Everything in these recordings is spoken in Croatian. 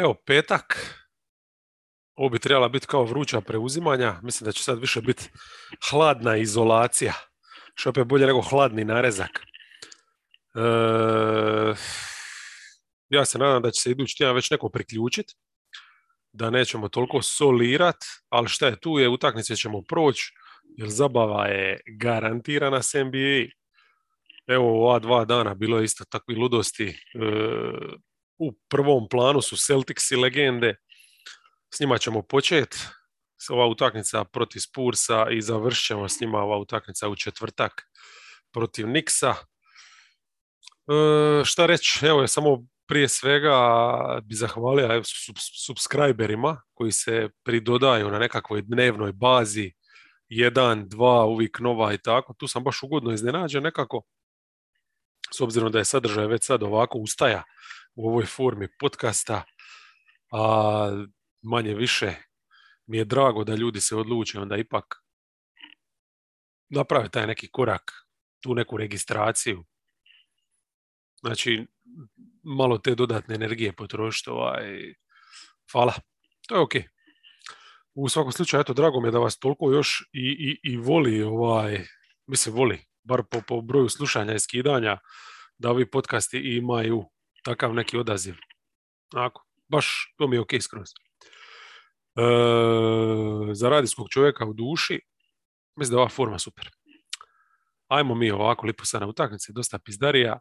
Evo, petak. Ovo bi trebala biti kao vruća preuzimanja. Mislim da će sad više biti hladna izolacija. Što opet bolje nego hladni narezak. E, ja se nadam da će se idući tjedan već neko priključiti. Da nećemo toliko solirat, ali šta je tu je, utakmice ćemo proći, jer zabava je garantirana s NBA. Evo ova dva dana bilo je isto takvi ludosti. E, u prvom planu su Celtics i legende. S njima ćemo početi. Ova utakmica protiv Spursa i završit ćemo s njima ova utakmica u četvrtak protiv Niksa. E, šta reći, evo je samo prije svega bi zahvalio subscriberima koji se pridodaju na nekakvoj dnevnoj bazi jedan, dva, uvijek nova i tako. Tu sam baš ugodno iznenađen nekako s obzirom da je sadržaj već sad ovako ustaja u ovoj formi podcasta, a manje više mi je drago da ljudi se odluče onda ipak naprave taj neki korak, tu neku registraciju. Znači, malo te dodatne energije potrošiti. Ovaj, hvala. To je ok. U svakom slučaju, eto, drago mi je da vas toliko još i, i, i voli, ovaj, mislim, voli, bar po, po broju slušanja i skidanja, da ovi podcasti imaju takav neki odaziv. Ako, baš to mi je ok skroz. E, za radijskog čovjeka u duši, mislim da je ova forma super. Ajmo mi ovako lipo sad na dosta pizdarija.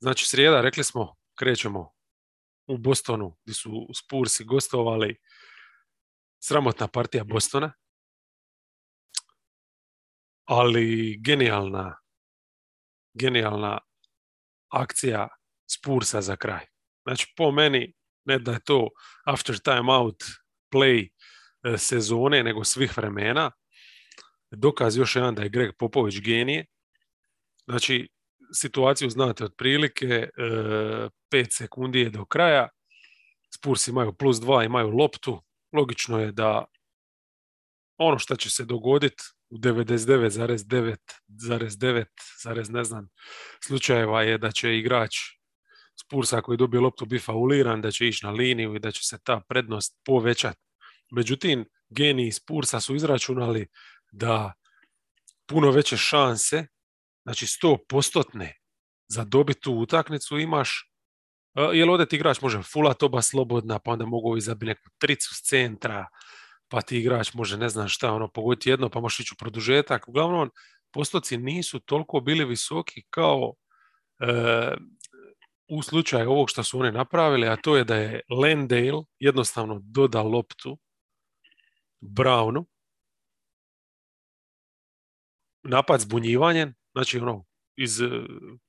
Znači srijeda, rekli smo, krećemo u Bostonu, gdje su Spursi gostovali. Sramotna partija Bostona. Ali genijalna genijalna akcija Spursa za kraj. Znači, po meni, ne da je to after time out play e, sezone, nego svih vremena. Dokaz još jedan da je Greg Popović genije. Znači, situaciju znate otprilike, e, pet sekundi je do kraja, Spurs imaju plus dva, imaju loptu, logično je da ono što će se dogoditi u 99,9,9, ne znam, slučajeva je da će igrač Spursa koji dobije loptu bi fauliran, da će ići na liniju i da će se ta prednost povećati. Međutim, geniji Spursa su izračunali da puno veće šanse, znači 100% za dobiti tu utakmicu imaš, jer ovdje ti igrač može fulat oba slobodna, pa onda mogu izabiti neku tricu s centra, pa ti igrač može ne znam šta, ono, pogoditi jedno, pa možeš ići u produžetak. Uglavnom, postoci nisu toliko bili visoki kao e, u slučaju ovog što su oni napravili, a to je da je Landale jednostavno doda loptu Brownu, napad zbunjivanjem, znači ono, iz uh,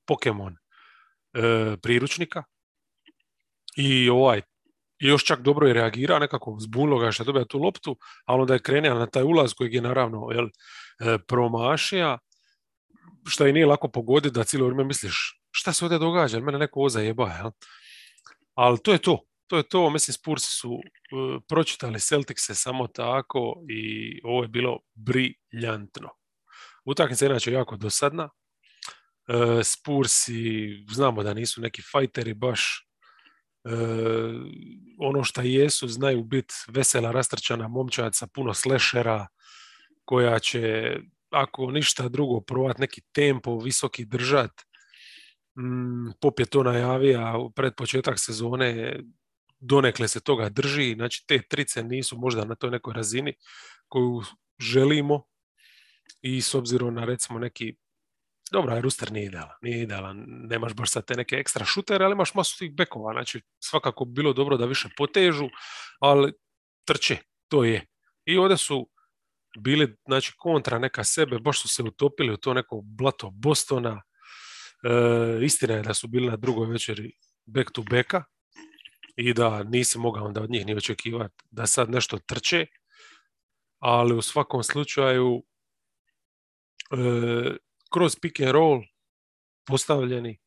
Pokemon uh, priručnika. I ovaj i još čak dobro je reagira, nekako zbunilo ga što dobija tu loptu, ali onda je krenuo na taj ulaz kojeg je naravno jel, e, promašija, što i nije lako pogoditi da cijelo vrijeme misliš šta se ovdje događa, mene neko ovo zajeba, jel? Ali to je to. To je to, mislim, Spursi su uh, pročitali Celticse samo tako i ovo je bilo briljantno. Utakmica je inače jako dosadna. Uh, Spursi, znamo da nisu neki fajteri baš, E, ono što jesu znaju biti vesela rastrčana momčad sa puno slešera koja će ako ništa drugo provat neki tempo visoki držat Pop je to najavio pred početak sezone donekle se toga drži. Znači te trice nisu možda na toj nekoj razini koju želimo. I s obzirom na recimo neki dobro, Ruster nije idealan, nije idealan, nemaš baš sad te neke ekstra šutere, ali imaš masu tih bekova, znači svakako bi bilo dobro da više potežu, ali trče, to je. I ovdje su bili, znači, kontra neka sebe, baš su se utopili u to neko blato Bostona, e, istina je da su bili na drugoj večeri back to backa i da nisi mogao onda od njih ni očekivati da sad nešto trče, ali u svakom slučaju e, kroz pick and roll postavljeni,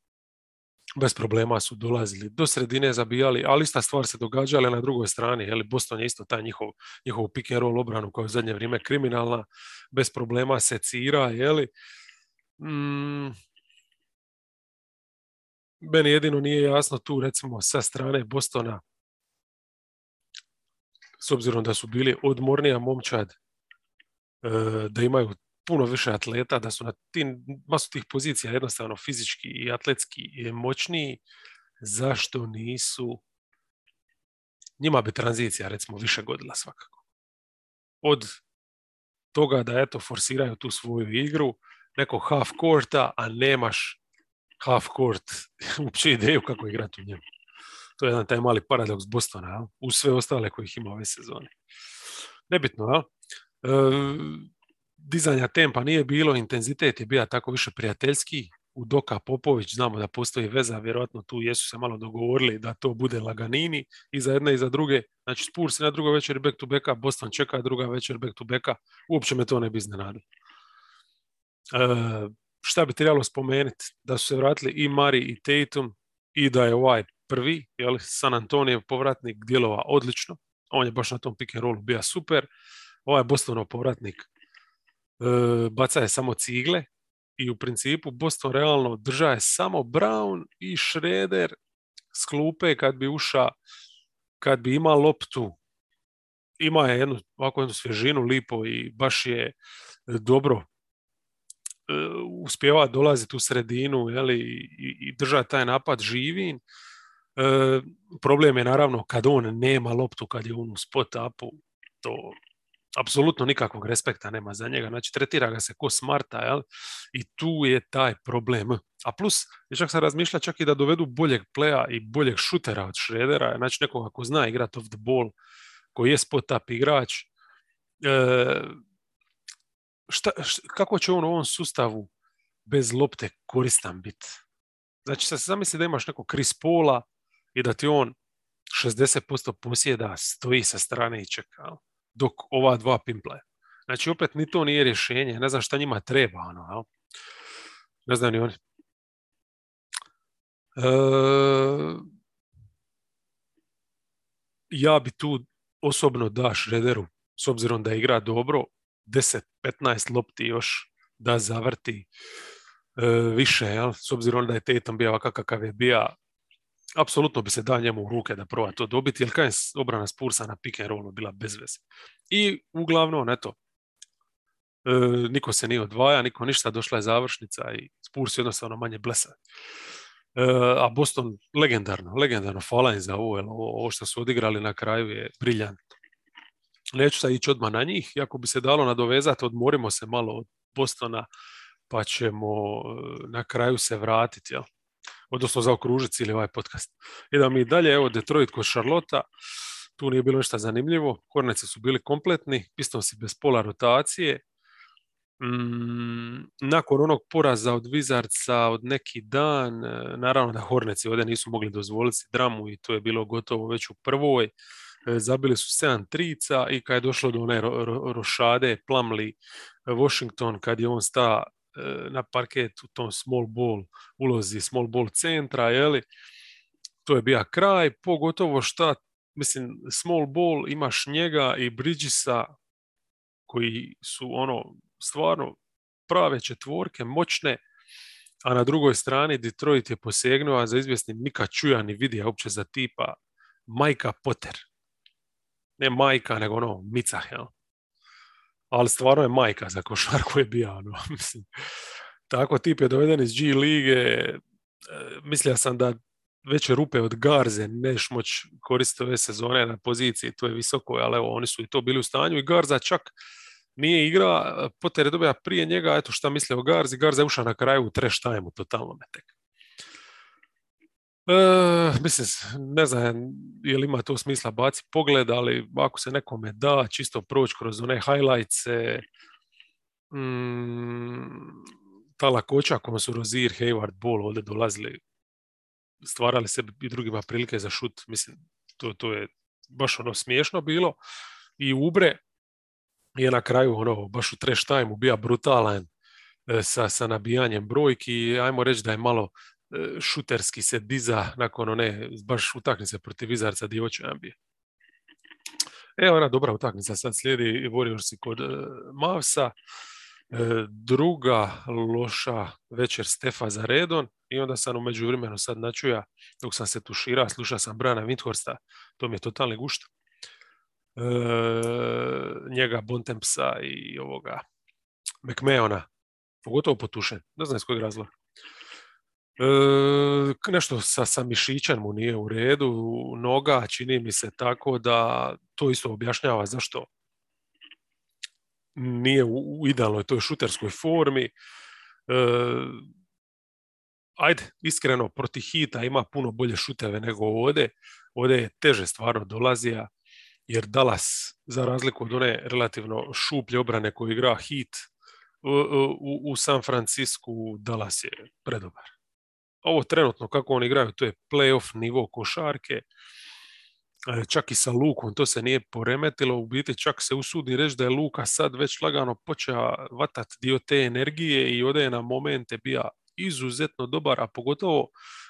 bez problema su dolazili do sredine, zabijali, ali ista stvar se događala na drugoj strani. Jeli, Boston je isto taj njihov, njihov pick and roll obranu koja je u zadnje vrijeme kriminalna, bez problema secira, jeli. Mm, meni jedino nije jasno tu recimo sa strane Bostona s obzirom da su bili odmornija momčad, da imaju puno više atleta, da su na tim, masu tih pozicija jednostavno fizički i atletski i moćniji, zašto nisu njima bi tranzicija recimo više godila svakako. Od toga da eto forsiraju tu svoju igru, neko half courta, a nemaš half court uopće ideju kako igrati u njemu. To je jedan taj mali paradoks Bostona, jel? uz sve ostale kojih ima ove sezone. Nebitno, jel? E, dizanja tempa nije bilo, intenzitet je bio tako više prijateljski, u Doka Popović, znamo da postoji veza, vjerojatno tu jesu se malo dogovorili da to bude laganini i za jedne i za druge. Znači Spurs na drugoj večeri back to backa, Boston čeka druga večer back to backa, uopće me to ne bi iznenadilo. E, šta bi trebalo spomenuti? Da su se vratili i Mari i Tatum i da je ovaj prvi, jel, San Antonio povratnik djelova odlično. On je baš na tom pick and rollu bio super. Ovaj Bostonov povratnik e, baca je samo cigle, i u principu Boston realno drža je samo Brown i Schroeder s klupe kad bi uša, kad bi imao loptu, ima je jednu ovako jednu svježinu lipo i baš je dobro uspjeva dolaziti u sredinu jeli, i, i držati taj napad živin. Uh, problem je naravno kad on nema loptu, kad je on u spot upu, to apsolutno nikakvog respekta nema za njega, znači tretira ga se ko smarta, jel? I tu je taj problem. A plus, čak sam razmišlja čak i da dovedu boljeg pleja i boljeg šutera od Šredera, znači nekoga ko zna igrati off the ball, koji je spot up igrač. E, šta, kako će on u ovom sustavu bez lopte koristan biti? Znači, sad se zamisli da imaš nekog Chris Paula i da ti on 60% posjeda stoji sa strane i čeka dok ova dva pimple. Znači, opet ni to nije rješenje. Ne znam šta njima treba. Ono, jel? Ne znam ni oni. E, ja bi tu osobno da Šrederu, s obzirom da igra dobro, 10-15 lopti još da zavrti e, više, jel? s obzirom da je Tatum bio ovakav kakav je bio, apsolutno bi se da njemu u ruke da proba to dobiti, jer kaj je obrana Spursa na pick and rollu bila bez veze. I uglavnom, eto, e, niko se nije odvaja, niko ništa, došla je završnica i Spurs jednostavno manje blesa. E, a Boston legendarno, legendarno, hvala im za ovo, jer ovo što su odigrali na kraju je briljantno. Neću sad ići odmah na njih, ako bi se dalo nadovezati, odmorimo se malo od Bostona, pa ćemo e, na kraju se vratiti, jel? odnosno zaokružiti cijeli ovaj podcast. Idemo mi dalje, evo Detroit kod Charlotta, tu nije bilo ništa zanimljivo, Horneci su bili kompletni, si bez pola rotacije, mm, nakon onog poraza od Wizardsa od neki dan, e, naravno da Horneci ovdje nisu mogli dozvoliti dramu i to je bilo gotovo već u prvoj, zabili su 7 trica i kad je došlo do one rošade, plamli Washington, kad je on sta E, na parket u tom small ball ulozi small ball centra, jeli, to je bio kraj, pogotovo šta, mislim, small ball imaš njega i Bridgesa koji su ono stvarno prave četvorke, moćne, a na drugoj strani Detroit je posegnuo za izvjesnim Nika Čuja ni vidija uopće za tipa Majka Potter. Ne majka, nego ono, Mica, jel? ali stvarno je majka za košarku je bio. Ono, mislim. Tako tip je doveden iz G lige, e, mislio sam da veće rupe od Garze neš moć koristiti ove sezone na poziciji, to je visoko, ali evo, oni su i to bili u stanju i Garza čak nije igra, Potter je dobija prije njega, eto šta misle o Garzi, Garza je ušao na kraju u trash time totalno me tek. E, mislim, ne znam je li ima to smisla baci pogled, ali ako se nekome da čisto proći kroz one highlights, mm, ta lakoća kojom su Rozier, Hayward, Ball ovdje dolazili, stvarali se i drugima prilike za šut, mislim, to, to je baš ono smiješno bilo. I Ubre je na kraju ono, baš u trash time bio brutalan e, sa, sa nabijanjem brojki. Ajmo reći da je malo šuterski se diza nakon one baš utakmice protiv Vizarca Divoće Ambije. Evo ona dobra utakmica, sad slijedi Warriorsi kod uh, Mavsa, e, druga loša večer Stefa za redon i onda sam u međuvremenu sad načuja, dok sam se tušira, slušao sam Brana Windhorsta, to mi je totalni gušt. njega Bontempsa i ovoga McMahona, pogotovo potušen, ne znam iz kojeg razloga. E, nešto sa, sa mišićem mu nije u redu, noga čini mi se tako da to isto objašnjava zašto nije u, u idealnoj toj šuterskoj formi. E, ajde, iskreno, proti hita ima puno bolje šuteve nego ovdje. Ovdje je teže stvarno dolazija, jer Dallas, za razliku od one relativno šuplje obrane koju igra hit u, u, u San Francisku, Dallas je predobar. Ovo trenutno kako oni igraju, to je playoff nivo košarke, e, čak i sa Lukom, to se nije poremetilo, u biti čak se usudi reći da je Luka sad već lagano počeo vatat dio te energije i ode je na momente bija izuzetno dobar, a pogotovo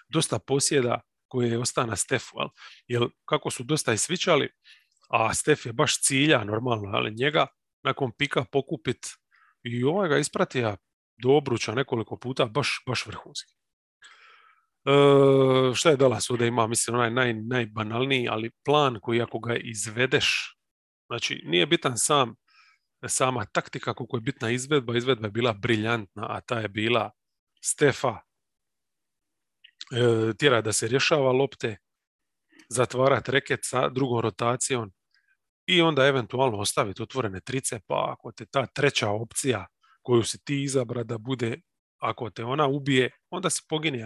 dosta posjeda koje je ostao na Stefu. Jer kako su dosta i svičali, a Stef je baš cilja normalno, ali njega nakon pika pokupit i ovaj ga ispratija do obruča nekoliko puta, baš, baš vrhunski. E, šta je Dallas ovdje ima, mislim, onaj naj, najbanalniji, ali plan koji ako ga izvedeš, znači nije bitan sam sama taktika koliko je bitna izvedba, izvedba je bila briljantna, a ta je bila Stefa e, tjera da se rješava lopte, zatvarati reket sa drugom rotacijom i onda eventualno ostaviti otvorene trice, pa ako te ta treća opcija koju si ti izabra da bude, ako te ona ubije, onda si poginje,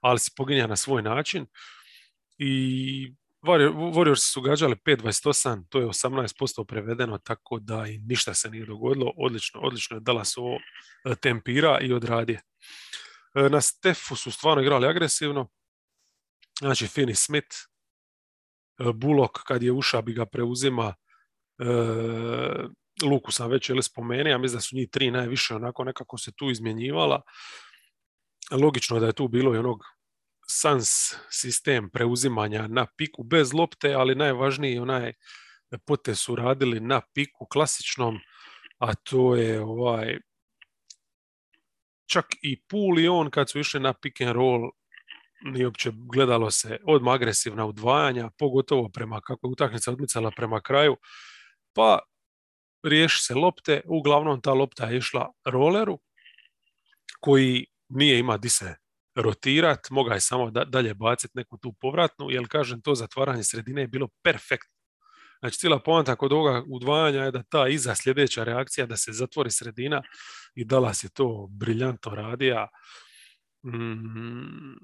ali, si poginja na svoj način. I Warriors su gađali 5.28, to je 18% prevedeno, tako da i ništa se nije dogodilo. Odlično, odlično je Dallas ovo e, tempira i odradije. E, na Stefu su stvarno igrali agresivno. Znači, Finney Smith, e, Bullock kad je uša bi ga preuzima, Luku sam već ili spomenuo, ja mislim da su njih tri najviše onako nekako se tu izmjenjivala. Logično je da je tu bilo i onog sans sistem preuzimanja na piku bez lopte, ali najvažniji onaj pote su radili na piku klasičnom, a to je ovaj čak i Pool i on kad su išli na pick and roll nije uopće gledalo se odmah agresivna udvajanja, pogotovo prema kako je utakmica odmicala prema kraju, pa riješi se lopte, uglavnom ta lopta je išla roleru koji nije ima di se rotirat, mogao je samo da, dalje baciti neku tu povratnu, jer kažem to zatvaranje sredine je bilo perfektno. Znači cijela poanta kod ovoga udvajanja je da ta iza sljedeća reakcija da se zatvori sredina i Dallas je to briljantno radija. Mm,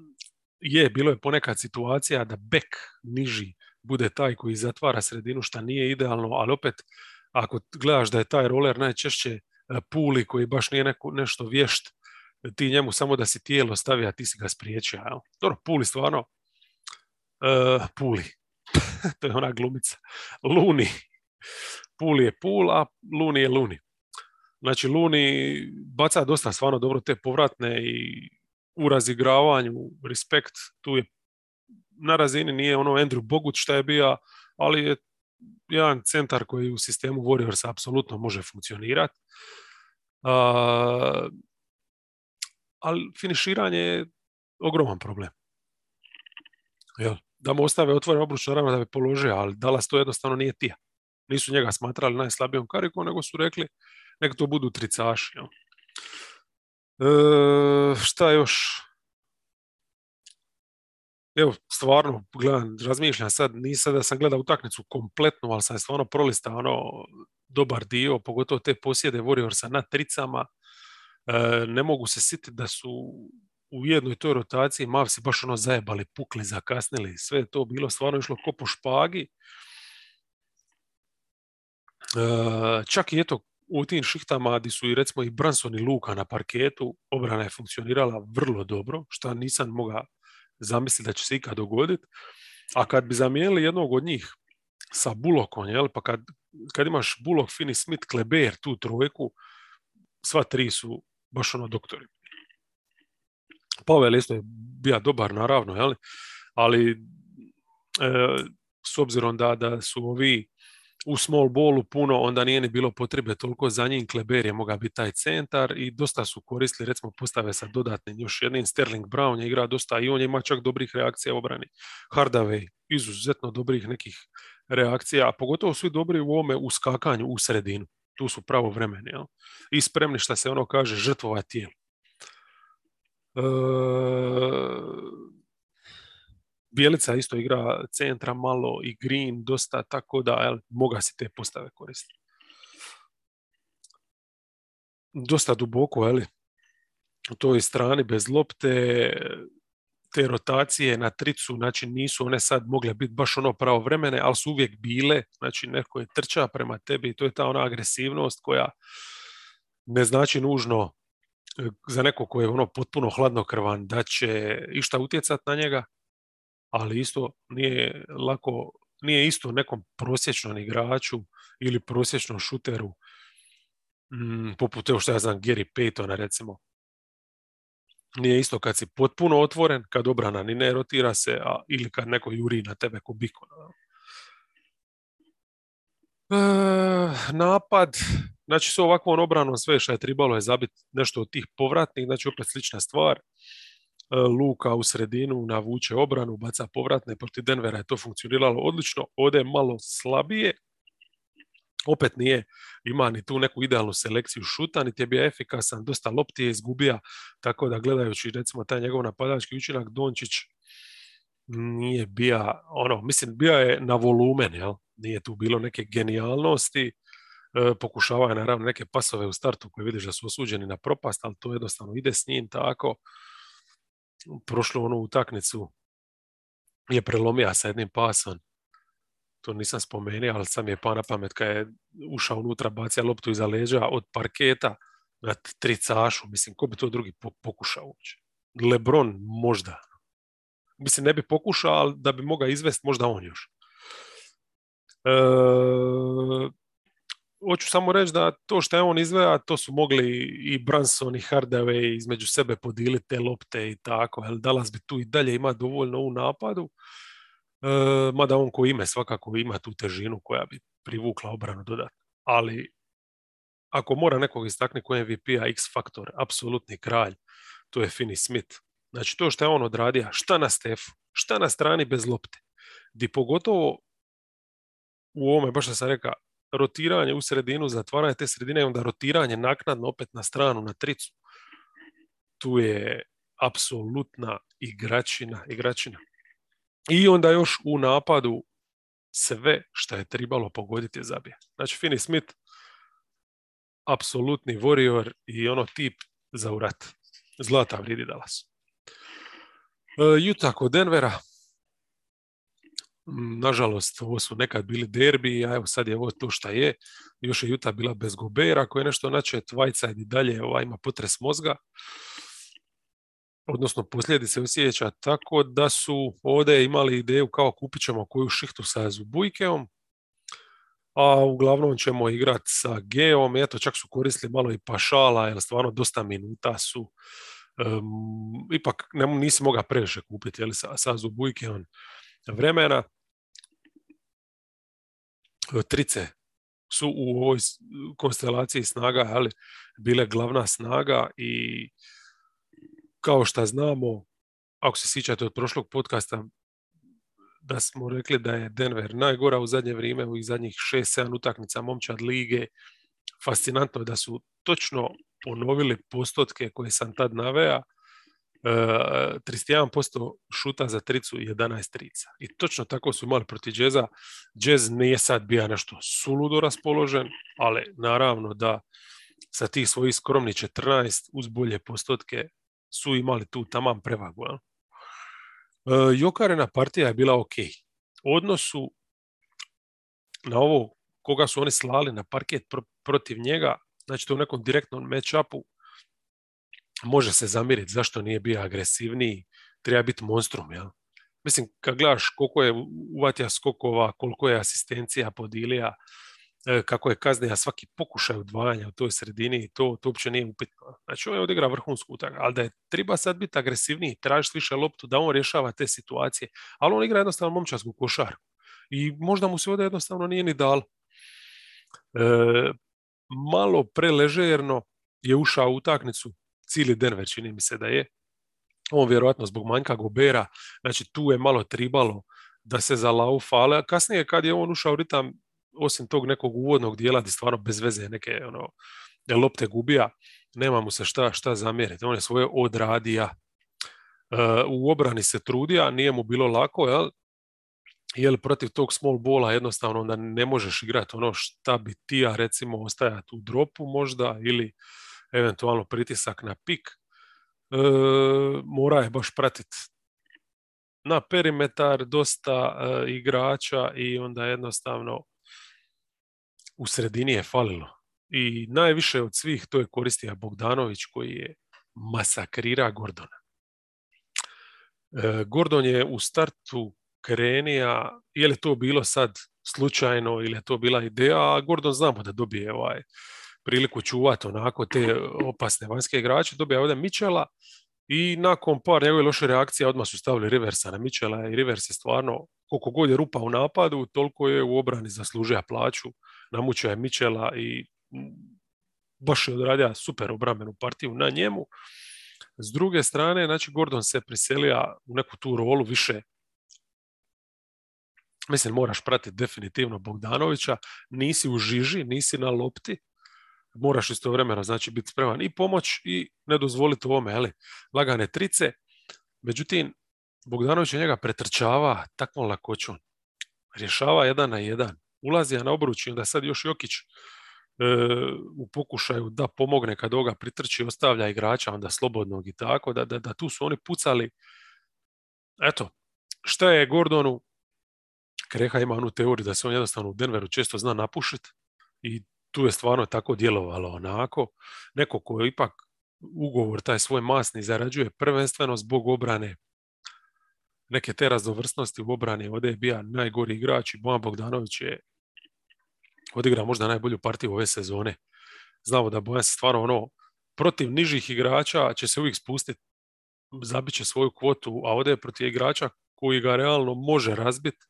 je, bilo je ponekad situacija da bek niži bude taj koji zatvara sredinu, što nije idealno, ali opet ako gledaš da je taj roller najčešće e, puli koji baš nije neko, nešto vješt, ti njemu samo da si tijelo stavi, a ti si ga spriječio. Jel? Dobro, puli stvarno, uh, puli, to je ona glumica, luni, puli je pul, a luni je luni. Znači, Luni baca dosta stvarno dobro te povratne i u razigravanju, respekt, tu je na razini nije ono Andrew Bogut što je bio, ali je jedan centar koji u sistemu Warriors apsolutno može funkcionirati. Uh, ali finiširanje je ogroman problem. Jel? Da mu ostave otvoren obruč, naravno da bi položio, ali Dallas to jednostavno nije tija. Nisu njega smatrali najslabijom karikom, nego su rekli nek to budu tricaši. Jel? E, šta još? Evo, stvarno, gledam, razmišljam sad, nisam da sam gledao utakmicu kompletnu, ali sam stvarno prolistao ono, dobar dio, pogotovo te posjede Warriorsa na tricama. E, ne mogu se sititi da su u jednoj toj rotaciji Mavsi baš ono zajebali, pukli, zakasnili. Sve to bilo stvarno išlo ko po špagi. E, čak i eto, u tim šihtama gdje su i recimo i Branson i Luka na parketu, obrana je funkcionirala vrlo dobro, što nisam mogao zamisliti da će se ikad dogoditi. A kad bi zamijenili jednog od njih sa Bulokom, jel, pa kad, kad imaš Bulok, Finney Smith, Kleber, tu trojku, sva tri su baš ono doktori. Pavel isto je bio dobar naravno, jel? ali e, s obzirom da, da su ovi u small ballu puno, onda nije ni bilo potrebe toliko za njim, Kleber je mogao biti taj centar i dosta su koristili, recimo postave sa dodatnim još jednim, Sterling Brown je igra dosta i on ima čak dobrih reakcija u obrani. Hardaway, izuzetno dobrih nekih reakcija, a pogotovo su dobri u ovome uskakanju u sredinu. Tu su pravo vremeni, jel? I spremni šta se ono kaže žrtvova tijela. E, Bijelica isto igra centra malo i Green dosta, tako da jel, moga si te postave koristiti. Dosta duboko, ali u toj strani bez lopte, te rotacije na tricu, znači nisu one sad mogle biti baš ono pravovremene, ali su uvijek bile, znači neko je trča prema tebi i to je ta ona agresivnost koja ne znači nužno e, za neko ko je ono potpuno hladnokrvan da će išta utjecati na njega, ali isto nije lako, nije isto nekom prosječnom igraču ili prosječnom šuteru, mm, poput evo što ja znam Gary Paytona recimo. Nije isto kad si potpuno otvoren, kad obrana ni ne rotira se, a, ili kad neko juri na tebe ko bikona. E, napad, znači s ovakvom obranom sve što je trebalo je zabiti nešto od tih povratnih, znači opet slična stvar. E, Luka u sredinu navuče obranu, baca povratne, protiv Denvera. Je to funkcioniralo odlično, ovdje je malo slabije, opet nije ima ni tu neku idealnu selekciju šuta, niti je bio efikasan, dosta lopti je izgubija, tako da gledajući recimo taj njegov napadački učinak, Dončić nije bija, ono, mislim, bio je na volumen, jel? Nije tu bilo neke genijalnosti, e, pokušava je naravno neke pasove u startu koje vidiš da su osuđeni na propast, ali to jednostavno ide s njim tako prošlu onu utaknicu je prelomija sa jednim pasom. To nisam spomenuo, ali sam je pa na pamet kad je ušao unutra, bacija loptu iza leđa od parketa na tricašu. Mislim, ko bi to drugi pokušao uopće? Lebron možda. Mislim, ne bi pokušao, ali da bi mogao izvesti možda on još. E, hoću samo reći da to što je on izveo, to su mogli i Branson i Hardaway između sebe podiliti te lopte i tako. Jel, Dallas bi tu i dalje ima dovoljno u napadu. E, mada on ko ime svakako ima tu težinu koja bi privukla obranu dodatno. Ali ako mora nekog istaknuti koji MVP-a X faktor, apsolutni kralj, to je Finney Smith. Znači to što je on odradio, šta na Stefu, šta na strani bez lopte, di pogotovo u ovome, baš što sam rekao, rotiranje u sredinu, zatvaranje te sredine i onda rotiranje naknadno opet na stranu, na tricu. Tu je apsolutna igračina, igračina. I onda još u napadu sve što je trebalo pogoditi je zabije. Znači Finney Smith, apsolutni warrior i ono tip za urat. Zlata vridi Dallas. E, Utah kod Denvera, nažalost, ovo su nekad bili derbi, a evo sad je ovo to šta je. Još je Juta bila bez Gobera, ako je nešto načet, Whiteside i dalje ovaj, ima potres mozga. Odnosno, posljedice osjeća tako da su ovdje imali ideju kao kupit ćemo koju šihtu sa Zubujkeom, a uglavnom ćemo igrati sa Geom, eto čak su koristili malo i Pašala, jer stvarno dosta minuta su. ipak ne, nisi mogao previše kupiti jel, sa, sa Zubujkeom vremena trice su u ovoj konstelaciji snaga ali bile glavna snaga i kao što znamo, ako se sjećate od prošlog podcasta, da smo rekli da je Denver najgora u zadnje vrijeme, u zadnjih 6-7 utakmica momčad lige. Fascinantno je da su točno ponovili postotke koje sam tad navea 31% šuta za tricu 11 trica. I točno tako su imali protiv džeza. Džez nije sad bio nešto suludo raspoložen, ali naravno da sa tih svojih skromnih 14 uz bolje postotke su imali tu taman prevagu. Ja? E, Jokarena partija je bila ok. odnosu na ovo koga su oni slali na parket protiv njega, znači to u nekom direktnom match-upu, može se zamiriti zašto nije bio agresivniji, treba biti monstrum, jel? Mislim, kad gledaš koliko je uvatija skokova, koliko je asistencija podilija, e, kako je kaznija svaki pokušaj odvajanja u toj sredini to, to uopće nije upitno. Znači, on je odigra vrhunsku utakmicu, ali da je treba sad biti agresivniji, tražiti više loptu, da on rješava te situacije, ali on igra jednostavno momčarsku košarku. I možda mu se ovdje jednostavno nije ni dal. malo preležerno je ušao u utakmicu cijeli Denver, čini mi se da je. On vjerojatno zbog manjka Gobera, znači tu je malo tribalo da se zalaufa, ali kasnije kad je on ušao ritam, osim tog nekog uvodnog dijela gdje stvarno bez veze neke ono, lopte gubija, nema mu se šta, šta zamjeriti. On je svoje odradija. E, u obrani se trudija, nije mu bilo lako, jel? Jer protiv tog small bola jednostavno onda ne možeš igrati ono šta bi ti ja recimo ostajati u dropu možda ili eventualno pritisak na pik. E, mora je baš pratiti na perimetar dosta e, igrača i onda jednostavno u sredini je falilo. I najviše od svih to je koristio Bogdanović koji je masakrira Gordona. E, Gordon je u startu krenija, je li to bilo sad slučajno ili je to bila ideja, a Gordon znamo da dobije ovaj priliku čuvati onako te opasne vanjske igrače, dobije ovdje Mičela i nakon par njegove loše reakcije odmah su stavili Riversa na Mičela i Rivers je stvarno, koliko god je rupa u napadu, toliko je u obrani zaslužio plaću, namučio je Mičela i baš je odradio super obrambenu partiju na njemu. S druge strane, znači Gordon se priselija u neku tu rolu više mislim moraš pratiti definitivno Bogdanovića, nisi u žiži, nisi na lopti, moraš istovremeno znači biti spreman i pomoć i ne dozvoliti ovome, ali lagane trice. Međutim, Bogdanović njega pretrčava takvom lakoćom. Rješava jedan na jedan. Ulazi na obruč i onda sad još Jokić e, u pokušaju da pomogne kad ovoga pritrči, ostavlja igrača onda slobodnog i tako, da, da, da tu su oni pucali. Eto, šta je Gordonu? Kreha ima onu teoriju da se on jednostavno u Denveru često zna napušiti i tu je stvarno tako djelovalo onako. Neko ko ipak ugovor taj svoj masni zarađuje prvenstveno zbog obrane neke te raznovrsnosti u obrani. Ovdje je bio najgori igrač i Bojan Bogdanović je odigrao možda najbolju partiju ove sezone. Znamo da Bojan se stvarno ono, protiv nižih igrača će se uvijek spustiti, zabit će svoju kvotu, a ovdje je protiv igrača koji ga realno može razbiti.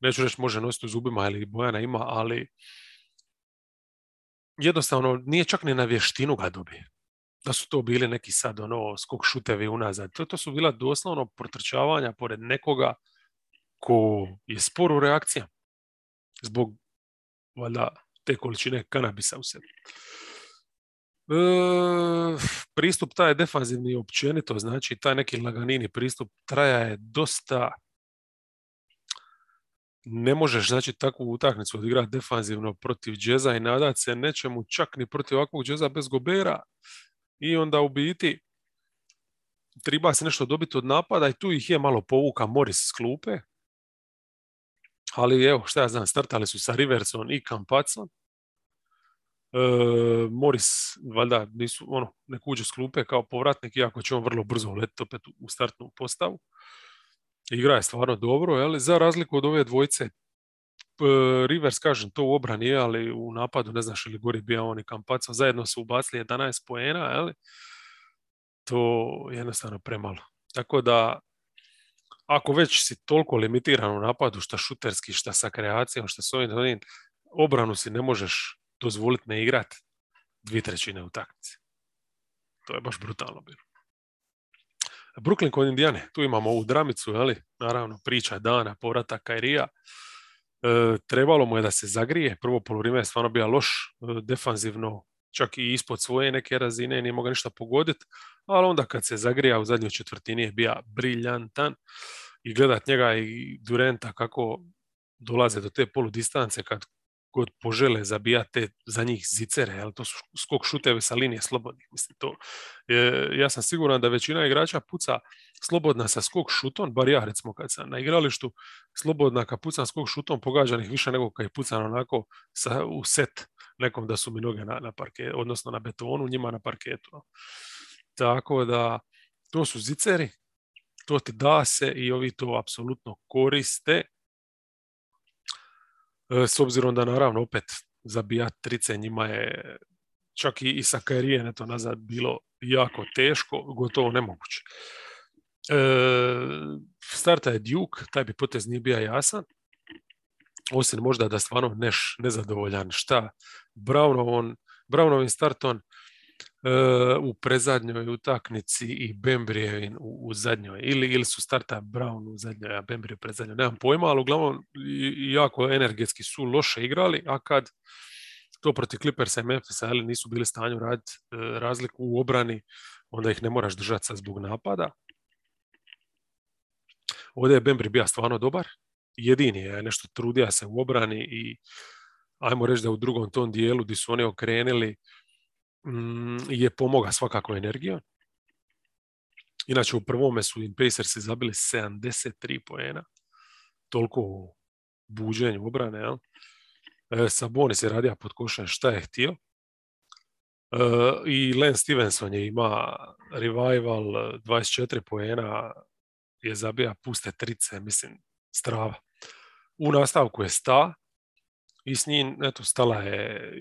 Neću reći može nositi u zubima ili Bojana ima, ali jednostavno nije čak ni na vještinu ga dobije. Da su to bili neki sad ono skok šutevi unazad. To, to su bila doslovno protrčavanja pored nekoga ko je spor u reakcijama. Zbog valjda te količine kanabisa u sebi. E, pristup taj je defanzivni općenito, znači taj neki laganini pristup traja je dosta ne možeš znači takvu utakmicu odigrati defanzivno protiv džeza i nadat se nečemu čak ni protiv ovakvog džeza bez gobera. I onda u biti treba se nešto dobiti od napada i tu ih je malo povuka Morris s klupe. Ali evo šta ja znam startali su sa Riverson i Kampacom e, Morris valjda nisu ono ne kuđe s klupe kao povratnik iako će on vrlo brzo uletiti opet u startnu postavu igra je stvarno dobro, ali za razliku od ove dvojice Rivers, kažem, to u obrani je, ali u napadu ne znaš ili gori bio on i Kampaca, zajedno su ubacili 11 poena, ali to je jednostavno premalo. Tako da, ako već si toliko limitiran u napadu, šta šuterski, šta sa kreacijom, šta s ovim, obranu si ne možeš dozvoliti ne igrati dvije trećine u taktici. To je baš brutalno bilo. Brooklyn kod Indijane, tu imamo ovu dramicu, ali naravno priča dana, povrata Kairija. E, trebalo mu je da se zagrije, prvo polovrime je stvarno bio loš, e, defanzivno čak i ispod svoje neke razine, nije mogao ništa pogoditi, ali onda kad se zagrija u zadnjoj četvrtini je bio briljantan i gledat njega i Durenta kako dolaze do te poludistance kad god požele zabijati za njih zicere, ali to su skok šutevi sa linije slobodnih. Mislim, to, ja sam siguran da većina igrača puca slobodna sa skok šutom, bar ja recimo kad sam na igralištu, slobodna kad pucam skok šutom pogađanih više nego kad je pucan onako sa, u set nekom da su mi noge na, na parketu, odnosno na betonu, njima na parketu. Tako da to su ziceri, to ti da se i ovi to apsolutno koriste s obzirom da naravno opet zabijati trice njima je čak i, i sa karijen eto nazad bilo jako teško, gotovo nemoguće. E, starta je Duke, taj bi potez nije bio jasan. osim možda da stvarno neš nezadovoljan. Šta? Brownov Brownovim starton u prezadnjoj utaknici i Bembrijevin u, u zadnjoj. Ili, ili su starta Brown u zadnjoj, a Bembrije u predzadnjoj. Nemam pojma, ali uglavnom jako energetski su loše igrali, a kad to protiv Clippersa i Memphisa ali nisu bili stanju raditi e, razliku u obrani, onda ih ne moraš držati sa zbog napada. Ovdje je Bembri bio stvarno dobar. Jedini je nešto trudija se u obrani i ajmo reći da u drugom tom dijelu gdje su oni okrenili je pomoga svakako energijom. Inače u prvome su Pacersi zabili 73 poena. Toliko u buđenju obrane. Jel? E, Sabonis je radio pod košem šta je htio. E, I Len Stevenson je ima revival 24 poena je zabija puste trice, mislim, strava. U nastavku je sta i s njim, eto, stala je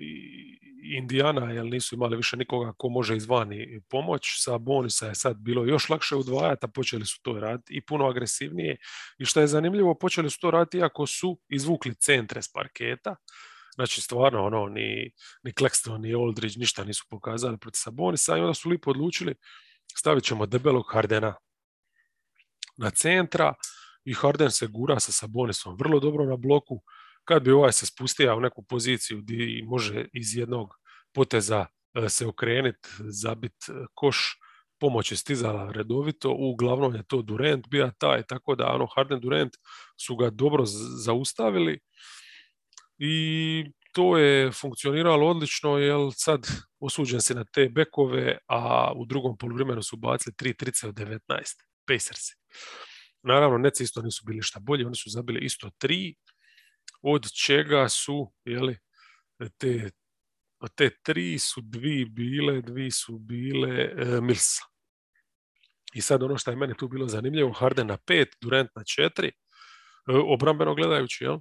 Indijana, jer nisu imali više nikoga ko može izvani pomoć. Sa Bonisa je sad bilo još lakše udvajati, a počeli su to raditi i puno agresivnije. I što je zanimljivo, počeli su to raditi iako su izvukli centre s parketa. Znači, stvarno, ono, ni, ni Claxton, ni Aldridge ništa nisu pokazali protiv Sabonisa i onda su lipo odlučili stavit ćemo debelog Hardena na centra i Harden se gura sa Sabonisom vrlo dobro na bloku. Kad bi ovaj se spustio u neku poziciju gdje može iz jednog poteza e, se okrenuti, zabit e, koš, pomoć je stizala redovito, uglavnom je to Durant bio taj, tako da ono Harden Durant su ga dobro zaustavili i to je funkcioniralo odlično, jer sad osuđen si na te bekove, a u drugom poluvremenu su bacili 3 trice od 19, Pacersi. Naravno, Neci isto nisu bili šta bolji, oni su zabili isto tri, od čega su, jeli, te, te tri su dvi bile, dvi su bile e, Milsa. I sad ono što je meni tu bilo zanimljivo, Harden na pet, Durant na četiri, e, obrambeno gledajući, jel? E,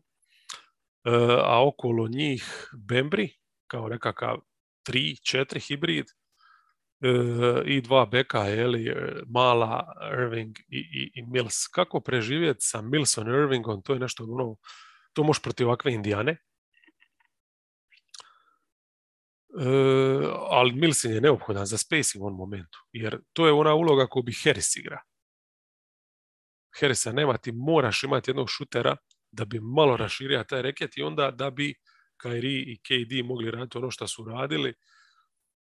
a okolo njih Bembri, kao nekakav tri, četiri hibrid, i dva beka, li Mala, Irving i, i, i, Mills. Kako preživjeti sa Milsom Irvingom, to je nešto ono, to može protiv ovakve Indijane. E, ali Mills je neophodan za spacing u ovom momentu, jer to je ona uloga koju bi Harris igra. Harrisa nema, ti moraš imati jednog šutera da bi malo raširio taj reket i onda da bi Kyrie i KD mogli raditi ono što su radili,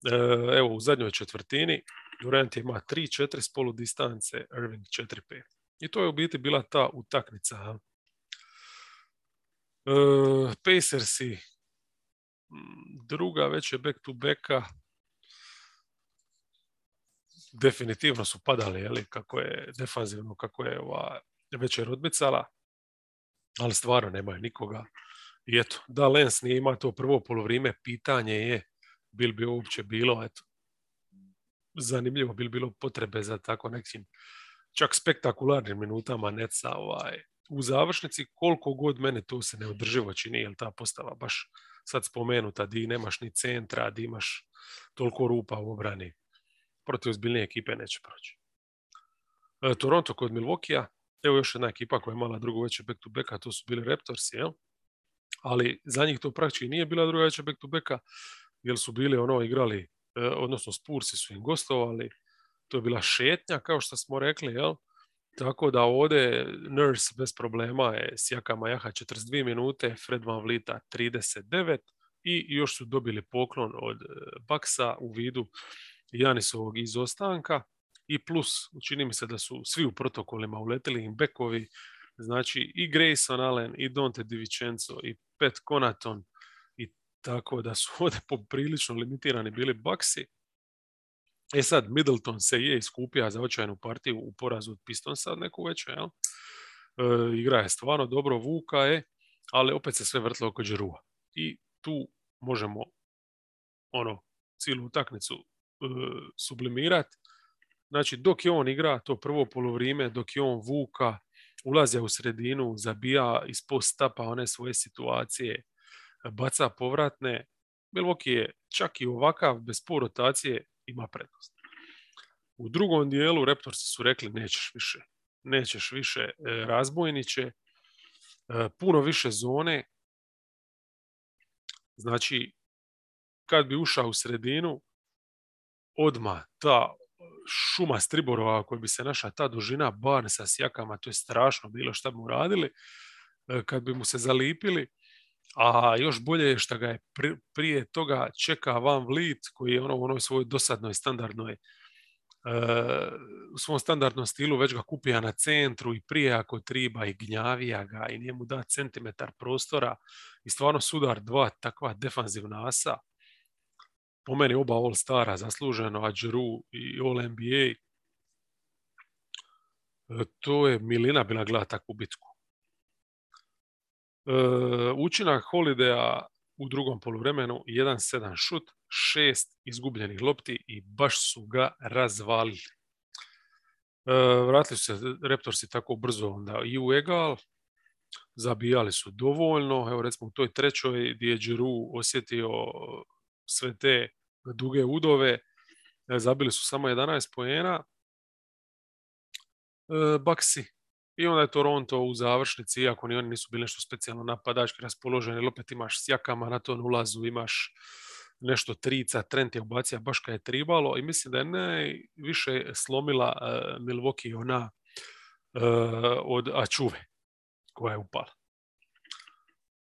E, evo u zadnjoj četvrtini Durant ima 3-4 s polu distance, Irving 4-5. I to je u biti bila ta utakmica. E, Pacersi druga već je back to backa. Definitivno su padali, jeli, kako je defanzivno, kako je ova večer odmicala, ali stvarno nemaju nikoga. I eto, da Lens nije ima to prvo polovrime, pitanje je bil bi uopće bilo, eto, zanimljivo bil bilo potrebe za tako nekim čak spektakularnim minutama Neca ovaj, u završnici, koliko god mene to se neodrživo čini, jer ta postava baš sad spomenuta, di nemaš ni centra, di imaš toliko rupa u obrani, protiv ozbiljnije ekipe neće proći. E, Toronto kod Milvokija, evo još jedna ekipa koja je imala drugo veće back to su bili Raptorsi, jel? ali za njih to praktički nije bila druga veća back to backa, jer su bili ono igrali, e, odnosno Spursi su im gostovali, to je bila šetnja kao što smo rekli, jel? Tako da ovdje Nurse bez problema je Sjaka Majaha 42 minute, Fred Van Vlita 39 i još su dobili poklon od e, Baksa u vidu Janisovog izostanka i plus, čini mi se da su svi u protokolima uletili im bekovi, znači i Grayson Allen, i Dante DiVincenzo, i Pet Conaton, tako da su ovdje poprilično limitirani bili baksi. E sad, Middleton se je iskupio za očajnu partiju u porazu od Pistonsa neku veću, jel? E, igra je stvarno dobro, Vuka je, ali opet se sve vrtlo oko Džerua. I tu možemo ono, cijelu utakmicu e, sublimirati. Znači, dok je on igra to prvo polovrijeme, dok je on Vuka, ulazija u sredinu, zabija iz post-tapa one svoje situacije, baca povratne. Milwaukee je čak i ovakav bez po rotacije ima prednost. U drugom dijelu Raptorsi su rekli nećeš više. Nećeš više e, razbojniće. puno više zone. Znači, kad bi ušao u sredinu, odma ta šuma Striborova koja bi se naša ta dužina Barnesa s jakama, to je strašno bilo šta bi mu radili, e, kad bi mu se zalipili, a još bolje je što ga je prije toga čeka Van Vliet koji je ono u onoj svojoj dosadnoj standardnoj E, u svom standardnom stilu već ga kupija na centru i prije ako triba i gnjavija ga i njemu da centimetar prostora i stvarno sudar dva takva defanzivna asa. Po meni oba All Stara zasluženo, a i All NBA. E, to je milina bila gleda takvu bitku. E, učinak Holidaya u drugom poluvremenu 1-7 šut, šest izgubljenih lopti i baš su ga razvalili. E, vratili su se Reptorsi tako brzo onda i u egal, zabijali su dovoljno, evo recimo u toj trećoj gdje je Giroud osjetio sve te duge udove, e, zabili su samo 11 pojena, Baksi i onda je Toronto u završnici, iako ni oni nisu bili nešto specijalno napadački raspoloženi, opet imaš sjakama na ton ulazu, imaš nešto trica, Trent je ubacija baš kad je tribalo i mislim da je najviše slomila uh, Milwaukee ona uh, od Ačuve koja je upala.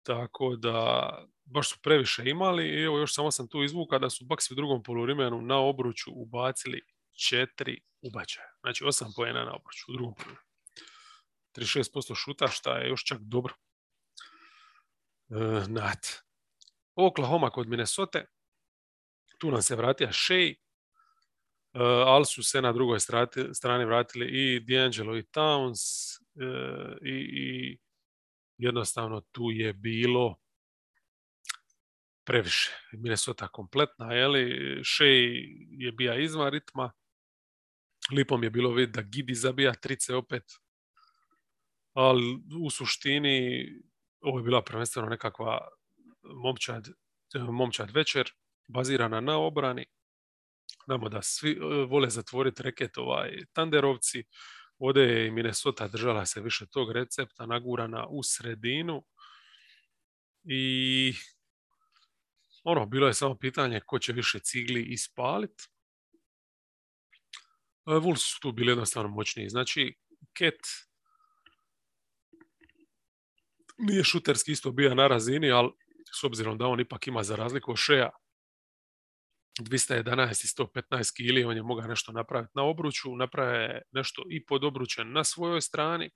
Tako da baš su previše imali i evo još samo sam tu izvuka da su Bucks u drugom poluvremenu na obruču ubacili četiri ubačaja. Znači osam pojena na obruču u drugom poluvremenu. 36% šuta, šta je još čak dobro. Uh, Nat. Oklahoma kod Minnesota tu nam se vratio Shea, uh, ali su se na drugoj strani vratili i D'Angelo i Towns uh, i, i jednostavno tu je bilo previše. Minnesota kompletna, jeli? Shea je bija izvan ritma. Lipom je bilo vidjeti da Gidi zabija trice opet. Ali u suštini ovo je bila prvenstveno nekakva momčad, momčad večer bazirana na obrani. Znamo da svi e, vole zatvoriti reket ovaj Tanderovci. Ovdje je i Minnesota držala se više tog recepta, nagurana u sredinu. I ono, bilo je samo pitanje ko će više cigli ispaliti. E, Wolves su tu bili jednostavno moćniji. Znači, Ket nije šuterski isto bio na razini, ali s obzirom da on ipak ima za razliku od Šeja 211 i 115 kili, on je mogao nešto napraviti na obruču, naprave nešto i pod obručen na svojoj strani,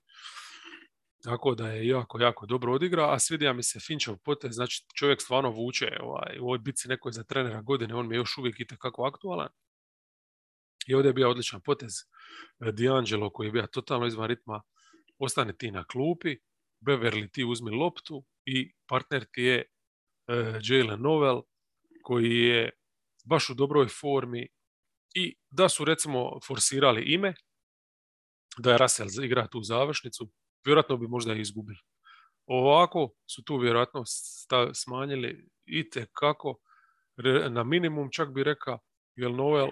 tako da je jako, jako dobro odigrao, a svidija mi se Finčev potez, znači čovjek stvarno vuče ovaj, u ovoj bici nekoj za trenera godine, on mi je još uvijek i kako aktualan. I ovdje je bio odličan potez e, D'Angelo koji je bio totalno izvan ritma, ostane ti na klupi, Beverly ti uzmi loptu i partner ti je uh, Jalen Novel koji je baš u dobroj formi i da su recimo forsirali ime, da je Russell igra tu završnicu, vjerojatno bi možda i izgubili. Ovako su tu vjerojatno smanjili i kako na minimum čak bi rekao, jer Noel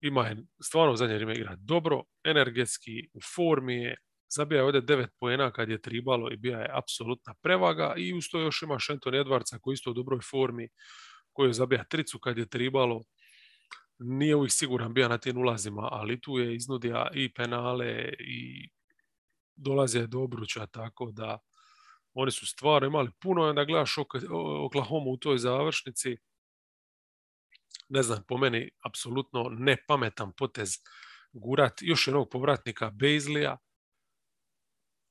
ima je stvarno u zadnje vrijeme igra dobro, energetski, u formi je, zabija je ovdje devet poena kad je tribalo i bija je apsolutna prevaga i uz to još ima Šenton Edwardsa koji isto u dobroj formi, koji je zabija tricu kad je tribalo. Nije uvijek siguran bio na tim ulazima, ali tu je iznudio i penale i dolaze do obruča, tako da oni su stvarno imali puno, onda gledaš Oklahoma u toj završnici, ne znam, po meni apsolutno nepametan potez gurat još jednog povratnika Bezlija.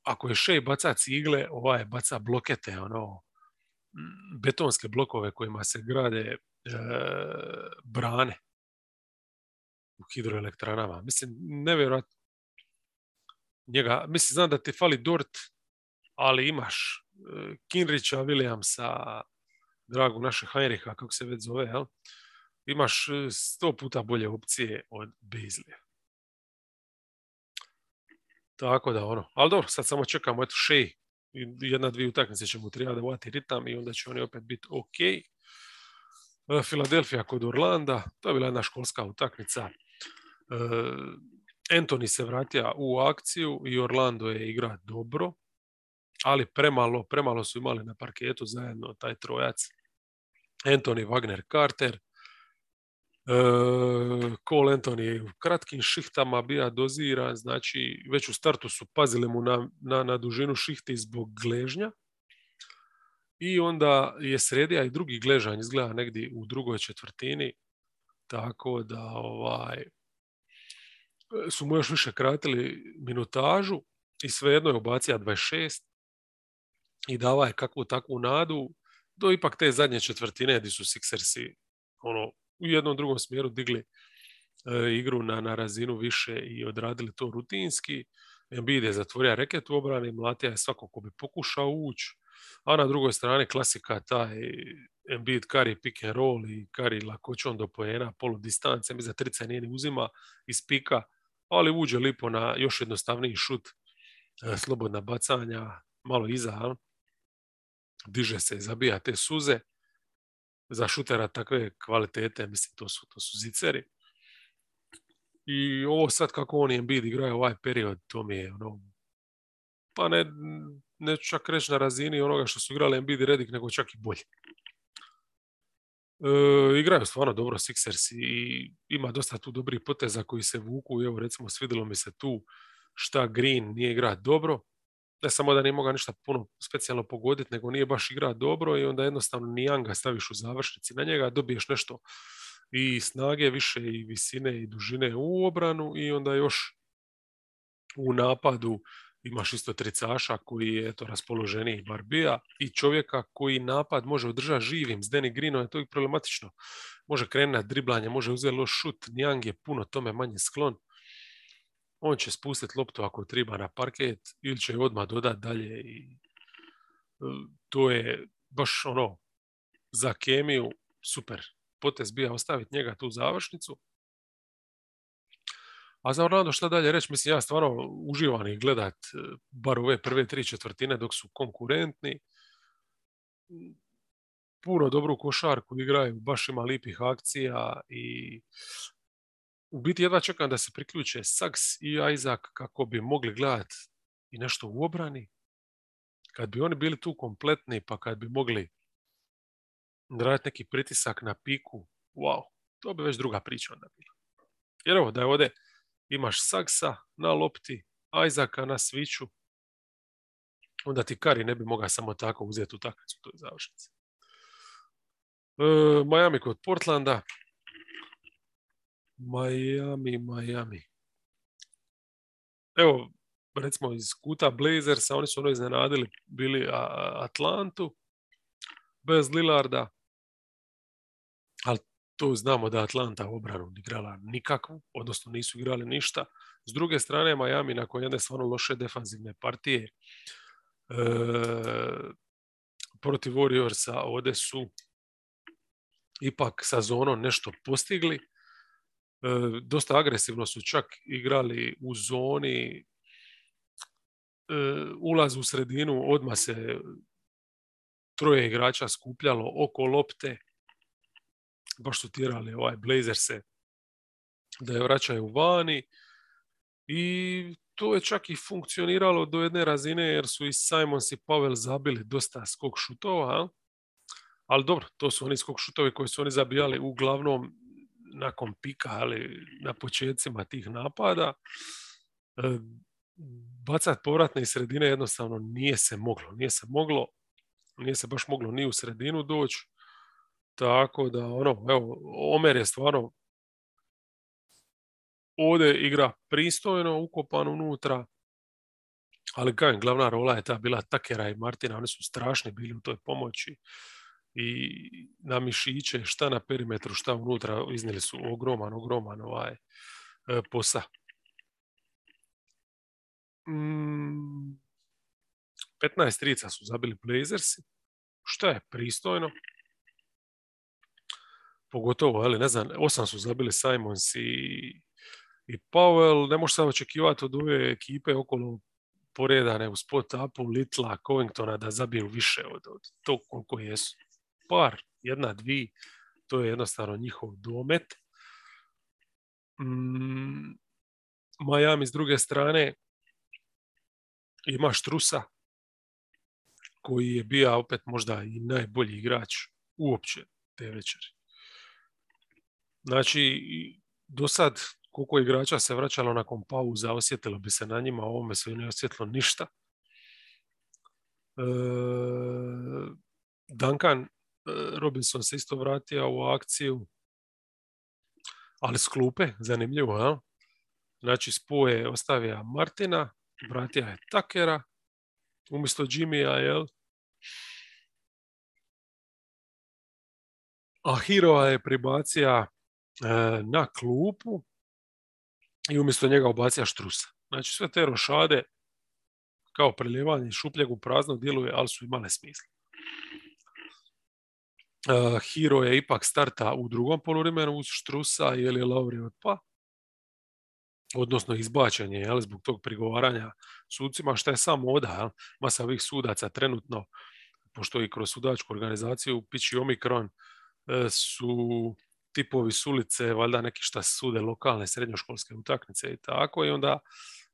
Ako je Shea baca cigle, ovaj baca blokete, ono, betonske blokove kojima se grade e, brane u hidroelektranama. Mislim, nevjerojatno. Njega, mislim, znam da ti fali Dort, ali imaš e, Kinrića, Williamsa, dragu naše Heinricha, kako se već zove, jel? imaš e, sto puta bolje opcije od Bezlija. Tako da ono, ali dobro, sad samo čekamo, eto, Shea jedna, dvije utakmice će mu treba da vati ritam i onda će oni opet biti ok. Filadelfija kod Orlanda, to je bila jedna školska utakmica. Anthony se vratio u akciju i Orlando je igra dobro. ali premalo, premalo su imali na parketu zajedno taj trojac. Anthony Wagner Carter, E, Cole Anthony u kratkim šihtama bija doziran, znači već u startu su pazili mu na, na, na dužinu šihti zbog gležnja. I onda je sredija i drugi gležanj izgleda negdje u drugoj četvrtini, tako da ovaj, su mu još više kratili minutažu i svejedno je ubacija 26 i dava je kakvu takvu nadu do ipak te zadnje četvrtine gdje su Sixersi ono, u jednom drugom smjeru digli e, igru na, na razinu više i odradili to rutinski. Embiid je zatvorio reket u obrani, Mlatija je svako ko bi pokušao ući, a na drugoj strani klasika taj Embiid kari pick and roll i kari lakoćom do pojena, polu distance, mi za trica nije ni uzima iz pika, ali uđe lipo na još jednostavniji šut, e, slobodna bacanja, malo iza, diže se i zabija te suze za šutera takve kvalitete, mislim, to su, to su ziceri. I ovo sad kako on i Embiid igraju ovaj period, to mi je ono, pa ne, ne čak reći na razini onoga što su igrali Embiid i Redick, nego čak i bolje. E, igraju stvarno dobro Sixers i ima dosta tu dobrih poteza koji se vuku. Evo recimo svidjelo mi se tu šta Green nije igra dobro, ne samo da nije mogao ništa puno specijalno pogoditi, nego nije baš igra dobro i onda jednostavno nijanga staviš u završnici na njega, dobiješ nešto i snage više i visine i dužine u obranu i onda još u napadu imaš isto tricaša koji je eto, raspoloženiji Barbija i čovjeka koji napad može održati živim. S Danny Greenom je to i problematično. Može krenuti na driblanje, može uzeti loš šut. Nijang je puno tome manje sklon on će spustiti loptu ako treba na parket ili će odmah dodati dalje i e, to je baš ono za kemiju super. Potez bija ostaviti njega tu završnicu. A za Orlando šta dalje reći, mislim ja stvarno uživam ih gledat e, bar ove prve tri četvrtine dok su konkurentni. Puno dobru košarku igraju, baš ima lipih akcija i u biti jedva čekam da se priključe Saks i Isaac kako bi mogli gledati i nešto u obrani. Kad bi oni bili tu kompletni, pa kad bi mogli raditi neki pritisak na piku, wow, to bi već druga priča onda bila. Jer evo, da je ovdje imaš Saksa na lopti, Isaaca na sviću, onda ti Kari ne bi mogao samo tako uzeti utakmicu u toj završnici. E, Miami kod Portlanda, Miami, Miami. Evo, recimo iz kuta Blazersa, oni su ono iznenadili, bili Atlantu, bez Lillarda, ali to znamo da Atlanta obranu igrala nikakvu, odnosno nisu igrali ništa. S druge strane, Miami nakon jedne stvarno loše defanzivne partije e, protiv Warriorsa ovdje su ipak sa zonom nešto postigli dosta agresivno su čak igrali u zoni e, ulaz u sredinu, odmah se troje igrača skupljalo oko lopte, baš su tirali ovaj Blazerse da je vraćaju vani. I to je čak i funkcioniralo do jedne razine jer su i Simons i Pavel zabili dosta skok šutova, ali dobro, to su oni skok šutovi koji su oni zabijali uglavnom nakon pika, ali na početcima tih napada, e, bacat povratne iz sredine jednostavno nije se moglo. Nije se moglo, nije se baš moglo ni u sredinu doći. Tako da, ono, evo, Omer je stvarno ovdje igra pristojno, ukopan unutra, ali kajem, glavna rola je ta bila Takera i Martina, oni su strašni bili u toj pomoći i na mišiće, šta na perimetru, šta unutra, iznijeli su ogroman, ogroman ovaj e, posa. Mm, 15 trica su zabili Blazersi, što je pristojno. Pogotovo, ali ne znam, osam su zabili Simons i, i Powell. Ne može se očekivati od ove ekipe okolo poredane u spot upu Litla, Covingtona da zabiju više od, od tog koliko jesu par, jedna, dvi, to je jednostavno njihov domet. Mm, Miami s druge strane ima štrusa, koji je bio opet možda i najbolji igrač uopće te večeri. Znači, do sad koliko igrača se vraćalo nakon pauza, osjetilo bi se na njima, ovome se ne osjetilo ništa. E, Duncan Robinson se isto vratio u akciju, ali s klupe, zanimljivo, ja? Znači, spoje ostavija Martina, vratio je Takera, umjesto Jimmya, jel? A Hiroa je pribacija e, na klupu i umjesto njega obacija Štrusa. Znači sve te rošade kao preljevanje šupljeg u prazno djeluje, ali su imale smisla. Hiro je ipak starta u drugom poluvremenu uz Štrusa jer je Lauri otpa. Odnosno izbačenje jel, zbog tog prigovaranja sudcima, što je samo oda. Jel? Masa ovih sudaca trenutno, pošto i kroz sudačku organizaciju Pići Omikron e, su tipovi s ulice, valjda neki šta sude lokalne srednjoškolske utakmice i tako i onda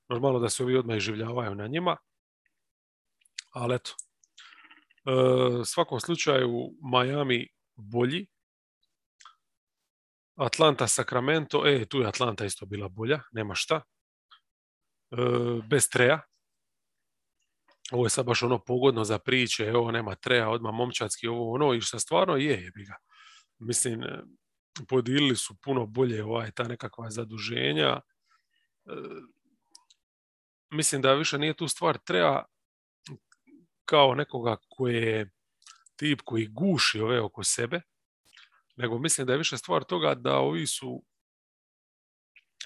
normalno da se ovi odmah življavaju na njima. Ali eto, u svakom slučaju Miami bolji. Atlanta, Sacramento, e, tu je Atlanta isto bila bolja, nema šta. E, bez treja. Ovo je sad baš ono pogodno za priče, evo nema treja, odmah momčatski, ovo ono, i što stvarno je, je ga. Mislim, podilili su puno bolje ovaj, ta nekakva zaduženja. E, mislim da više nije tu stvar treba kao nekoga koji je tip koji guši ove oko sebe, nego mislim da je više stvar toga da ovi su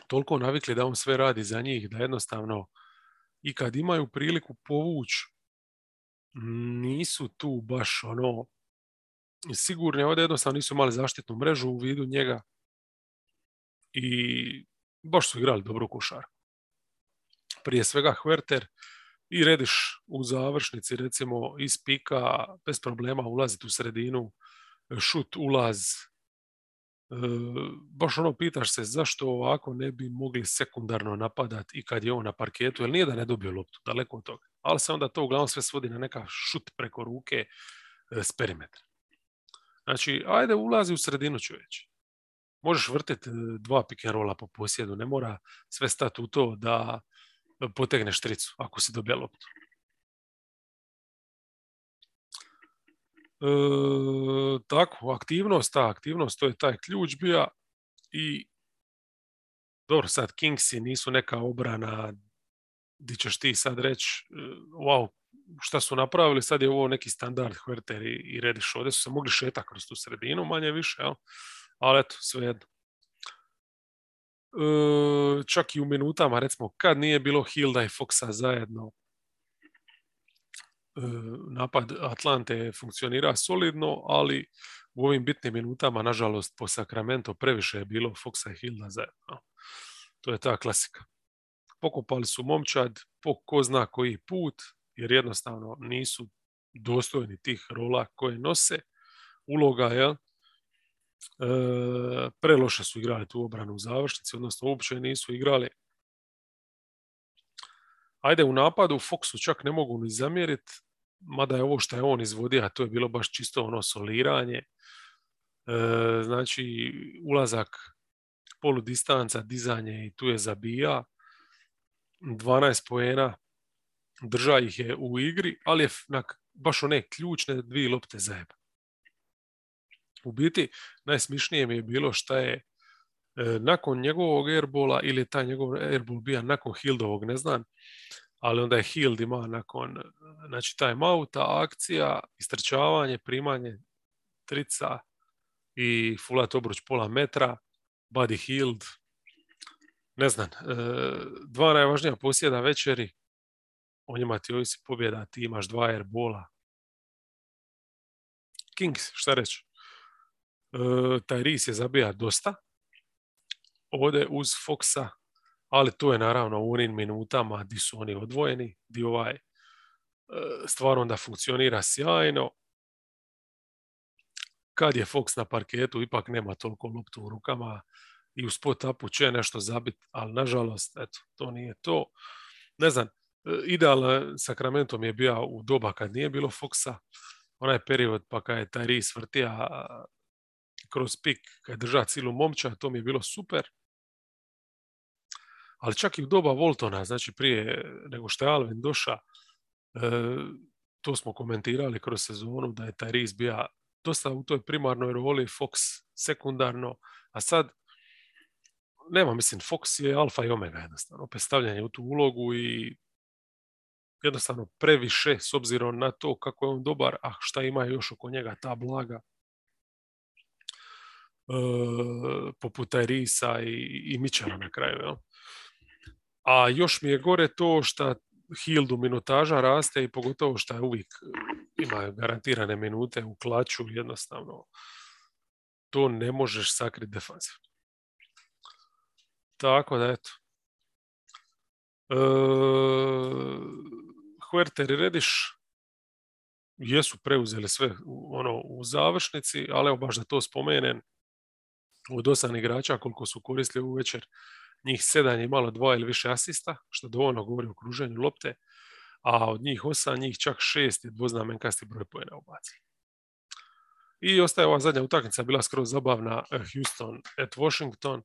toliko navikli da on sve radi za njih, da jednostavno i kad imaju priliku povući, nisu tu baš ono sigurni, ovdje jednostavno nisu imali zaštitnu mrežu u vidu njega i baš su igrali dobro košar. Prije svega Hverter i Rediš u završnici recimo iz pika bez problema ulaziti u sredinu, šut, ulaz. E, baš ono pitaš se zašto ovako ne bi mogli sekundarno napadati i kad je on na parketu, jer nije da ne dobio loptu, daleko od toga. Ali se onda to uglavnom sve svodi na neka šut preko ruke e, s perimetra. Znači, ajde ulazi u sredinu čovječ. Možeš vrtiti e, dva rolla po posjedu, ne mora sve stati u to da potegneš tricu ako si dobija loptu. E, tako, aktivnost, ta aktivnost, to je taj ključ bija i dobro, sad Kingsi nisu neka obrana di ćeš ti sad reći e, wow, šta su napravili, sad je ovo neki standard Hverter i, i Rediš. Ovdje su se mogli šetati kroz tu sredinu, manje više, jel? ali eto, sve jedno. E, čak i u minutama, recimo, kad nije bilo Hilda i Foxa zajedno, e, napad Atlante funkcionira solidno, ali u ovim bitnim minutama, nažalost, po Sacramento previše je bilo Foxa i Hilda zajedno. To je ta klasika. Pokopali su momčad po ko zna koji put, jer jednostavno nisu dostojni tih rola koje nose. Uloga je preloše su igrali tu obranu u završnici, odnosno uopće nisu igrali. Ajde, u napadu Foxu čak ne mogu ni zamjeriti, mada je ovo što je on izvodio, a to je bilo baš čisto ono soliranje. E, znači, ulazak poludistanca, dizanje i tu je zabija. 12 poena, drža ih je u igri, ali je baš one ključne dvije lopte zajeba. U biti, najsmišnije mi je bilo šta je e, nakon njegovog airbola ili je taj njegov airball bio nakon Hildovog, ne znam, ali onda je Hild ima nakon znači time outa, akcija, istrčavanje, primanje trica i fulat obruč pola metra, Buddy Hild, ne znam, e, dva najvažnija posjeda večeri, o njima ti ovisi pobjeda, ti imaš dva airbola. Kings, šta reći? E, taj Ris je zabija dosta. Ode uz Foxa, ali tu je naravno u onim minutama di su oni odvojeni, di ovaj e, stvar onda funkcionira sjajno. Kad je Fox na parketu, ipak nema toliko loptu u rukama i u spot upu će nešto zabiti, ali nažalost, eto, to nije to. Ne znam, idealan Sacramento je bio u doba kad nije bilo Foxa, onaj period pa kad je taj Ris vrtija kroz pik, kad je držao cilu momča, to mi je bilo super. Ali čak i u doba Voltona, znači prije nego što je Alvin došao, to smo komentirali kroz sezonu da je taj Ris bio dosta u toj primarnoj roli, Fox sekundarno, a sad nema, mislim, Fox je alfa i omega jednostavno, opet stavljanje u tu ulogu i jednostavno previše s obzirom na to kako je on dobar, a šta ima još oko njega ta blaga e, poput Risa i, i Mičela na kraju. Jel? A još mi je gore to što Hildu minutaža raste i pogotovo što je uvijek ima garantirane minute u klaču, jednostavno to ne možeš sakriti defanzivno. Tako da eto. E, Huerter i Rediš jesu preuzeli sve ono, u završnici, ali evo baš da to spomenem, od osam igrača koliko su koristili u večer, njih sedam je malo dva ili više asista, što dovoljno govori o kruženju lopte, a od njih osam, njih čak šest je dvoznamenkasti broj pojena ubacili. I ostaje ova zadnja utakmica, bila skroz zabavna, Houston at Washington.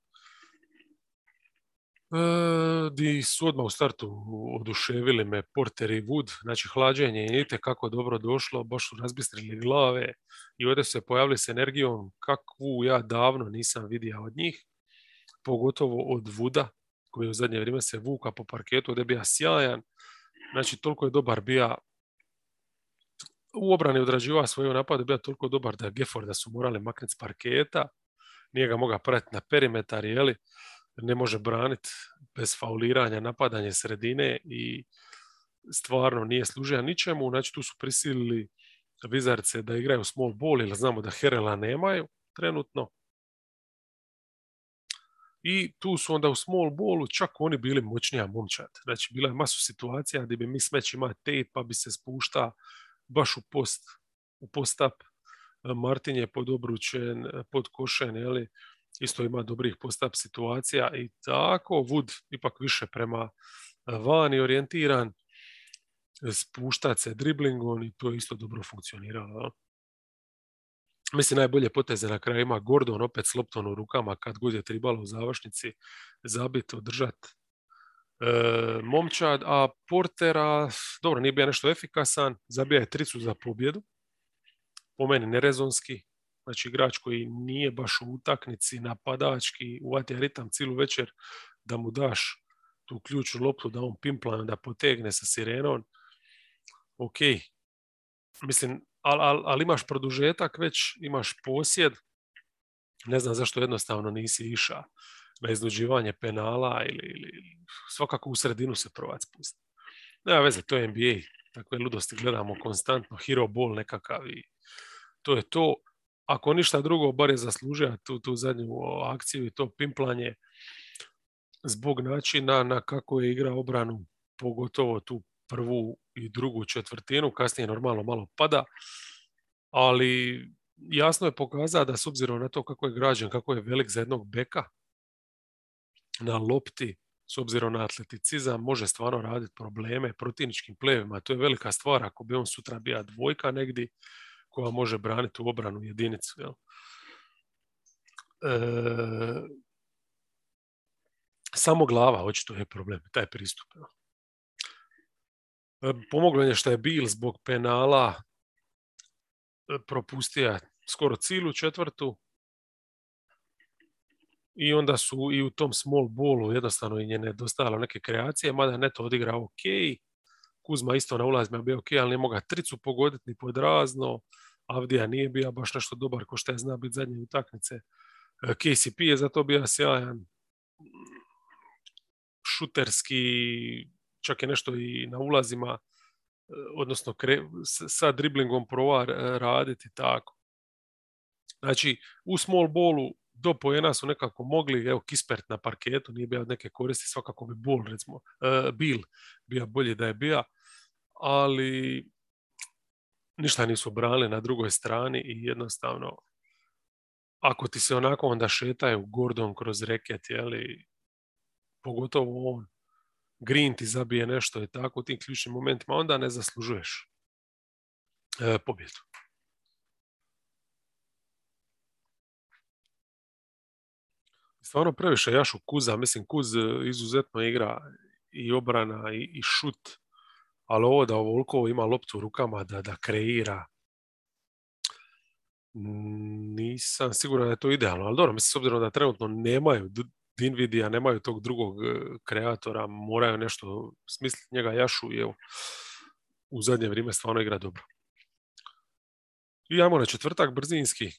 E, di su odmah u startu oduševili me Porter i Wood, znači hlađenje je kako dobro došlo, baš su razbistrili glave i ovdje su se pojavili s energijom kakvu ja davno nisam vidio od njih, pogotovo od Vuda, koji u zadnje vrijeme se vuka po parketu, ovdje je bio sjajan, znači toliko je dobar bio u obrani odrađivao svoju napadu, bio toliko dobar da je da su morali maknuti s parketa, nije ga mogao pratiti na perimetar, jeli, ne može braniti bez fauliranja napadanje sredine i stvarno nije služio ničemu. Znači tu su prisilili Vizarce da igraju small ball ili znamo da Herela nemaju trenutno. I tu su onda u small ballu čak oni bili moćnija momčad. Znači bila je masu situacija gdje bi mi smeć ima tape pa bi se spušta baš u post, u post-up. Martin je podobručen, podkošen, jeli, isto ima dobrih post situacija i tako Wood ipak više prema e, vani orijentiran, spuštat se driblingom i to je isto dobro funkcioniralo. Mislim, najbolje poteze na kraju ima Gordon opet s loptom u rukama kad god je tribalo u završnici zabit, održat e, momčad, a Portera, dobro, nije bio nešto efikasan, zabija je tricu za pobjedu, po meni nerezonski, Znači igrač koji nije baš u utaknici napadački, uvati ritam cijelu večer da mu daš tu ključnu loptu da on pimpla da potegne sa sirenom. Ok, mislim, ali al, al imaš produžetak već, imaš posjed, ne znam zašto jednostavno nisi išao na iznuđivanje penala ili, ili svakako u sredinu se provac spustiti. Nema veze, to je NBA, takve ludosti gledamo konstantno, hero ball nekakav i to je to ako ništa drugo, bar je zaslužio tu, tu zadnju akciju i to pimplanje zbog načina na kako je igra obranu, pogotovo tu prvu i drugu četvrtinu, kasnije normalno malo pada, ali jasno je pokazao da s obzirom na to kako je građen, kako je velik za jednog beka na lopti, s obzirom na atleticizam, može stvarno raditi probleme protivničkim plevima. To je velika stvar ako bi on sutra bio dvojka negdje, koja može braniti u obranu jedinicu. Jel? E, samo glava očito je problem, taj pristup. Jel? E, pomoglo je što je bil zbog penala e, propustio skoro cilu četvrtu i onda su i u tom small ballu jednostavno i njene dostalo neke kreacije, mada neto odigrao ok, Kuzma isto na ulazima bio ok, ali ne moga tricu pogoditi ni pod razno. Avdija nije bio baš nešto dobar ko što je zna biti zadnje utakmice. E, KCP je zato bio sjajan šuterski, čak je nešto i na ulazima, e, odnosno sa driblingom prova raditi tako. Znači, u small ballu do pojena su nekako mogli, evo Kispert na parketu nije bio neke koristi, svakako bi Bull, recimo, uh, Bill bio bolji da je bio, ali ništa nisu brali na drugoj strani i jednostavno ako ti se onako onda šetaju Gordon kroz reket, jeli, pogotovo on, Green ti zabije nešto i tako u tim ključnim momentima, onda ne zaslužuješ e, pobjedu. Stvarno previše Jašu Kuza, mislim Kuz e, izuzetno igra i obrana i, i šut, ali ovo da ovoliko ima loptu u rukama da, da kreira, nisam siguran da je to idealno, ali dobro, mislim, s obzirom da trenutno nemaju Dinvidija, nemaju tog drugog e, kreatora, moraju nešto smisliti njega Jašu i evo, u zadnje vrijeme stvarno igra dobro. I ajmo na četvrtak brzinski.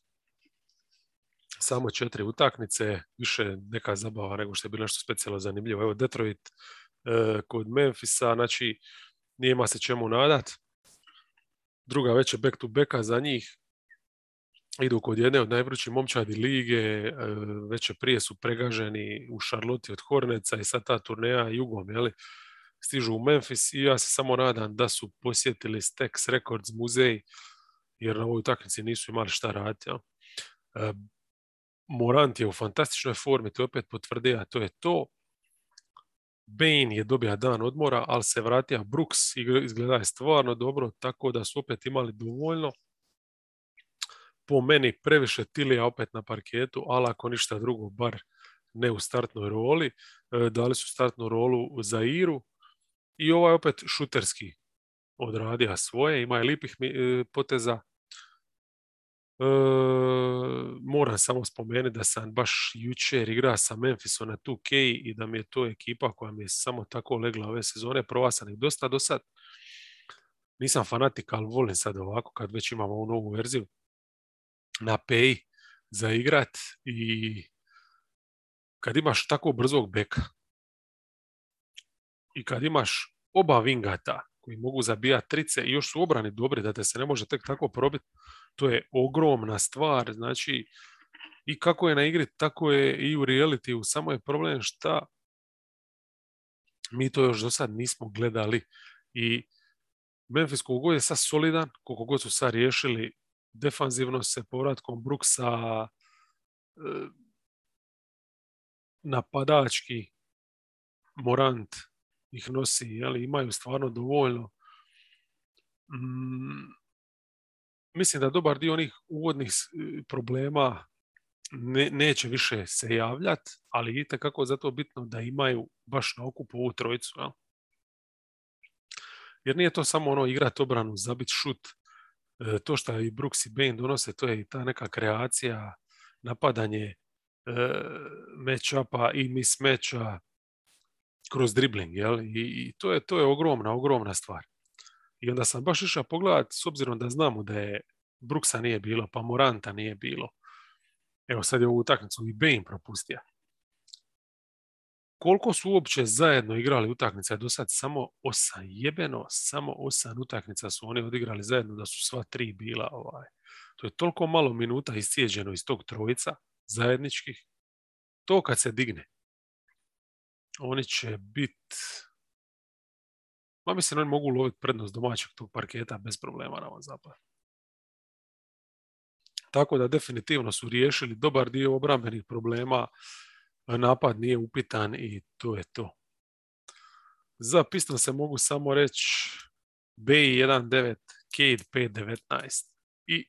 Samo četiri utakmice, više neka zabava nego što je bilo nešto specijalno zanimljivo. Evo Detroit e, kod Memfisa, znači nijema se čemu nadat. Druga već je back to backa za njih idu kod jedne od najvrućih momčadi lige, e, već prije su pregaženi u Šarloti od Horneca i sad ta turneja jugom, jeli, stižu u Memphis i ja se samo nadam da su posjetili Stax Records muzej, jer na ovoj utakmici nisu imali šta raditi. Ja. E, Morant je u fantastičnoj formi, to je opet potvrdio, a to je to. Bane je dobio dan odmora, ali se vratio Brooks, izgleda je stvarno dobro, tako da su opet imali dovoljno po meni previše Tilija opet na parketu, ali ako ništa drugo, bar ne u startnoj roli. E, dali su startnu rolu za Iru i ovaj opet šuterski odradio svoje, ima je lipih e, poteza. E, moram samo spomenuti da sam baš jučer igra sa Memphisom na 2K i da mi je to ekipa koja mi je samo tako legla ove sezone. Prova sam ih dosta do sad. Nisam fanatik, ali volim sad ovako kad već imamo ovu novu verziju na pay za igrat i kad imaš tako brzog beka i kad imaš oba vingata koji mogu zabijati trice i još su obrani dobri da te se ne može tek tako probiti, to je ogromna stvar. Znači, i kako je na igri, tako je i u reality. Samo je problem šta mi to još do sad nismo gledali. I Memphis koliko je sad solidan, koliko god su sad riješili defanzivno se povratkom Brooksa e, napadački Morant ih nosi, jeli, imaju stvarno dovoljno. Mm, mislim da dobar dio onih uvodnih problema ne, neće više se javljati, ali vidite kako zato bitno da imaju baš na okupu ovu trojicu. Jel? Jer nije to samo ono igrati obranu, zabiti šut, E, to što i Brooks i Bane donose, to je i ta neka kreacija, napadanje e, match-upa i mismatcha kroz dribling, jel? I, i to, je, to je ogromna, ogromna stvar. I onda sam baš išao pogledati, s obzirom da znamo da je Brooksa nije bilo, pa Moranta nije bilo. Evo sad je ovu utakmicu i Bane propustio koliko su uopće zajedno igrali utakmice do sad samo osam jebeno samo osam utakmica su oni odigrali zajedno da su sva tri bila ovaj to je toliko malo minuta iscijeđeno iz tog trojica zajedničkih to kad se digne oni će biti ma mislim oni mogu loviti prednost domaćeg tog parketa bez problema na ovom zapadu tako da definitivno su riješili dobar dio obrambenih problema napad nije upitan i to je to. Za Piston se mogu samo reći B19, Cade 519 i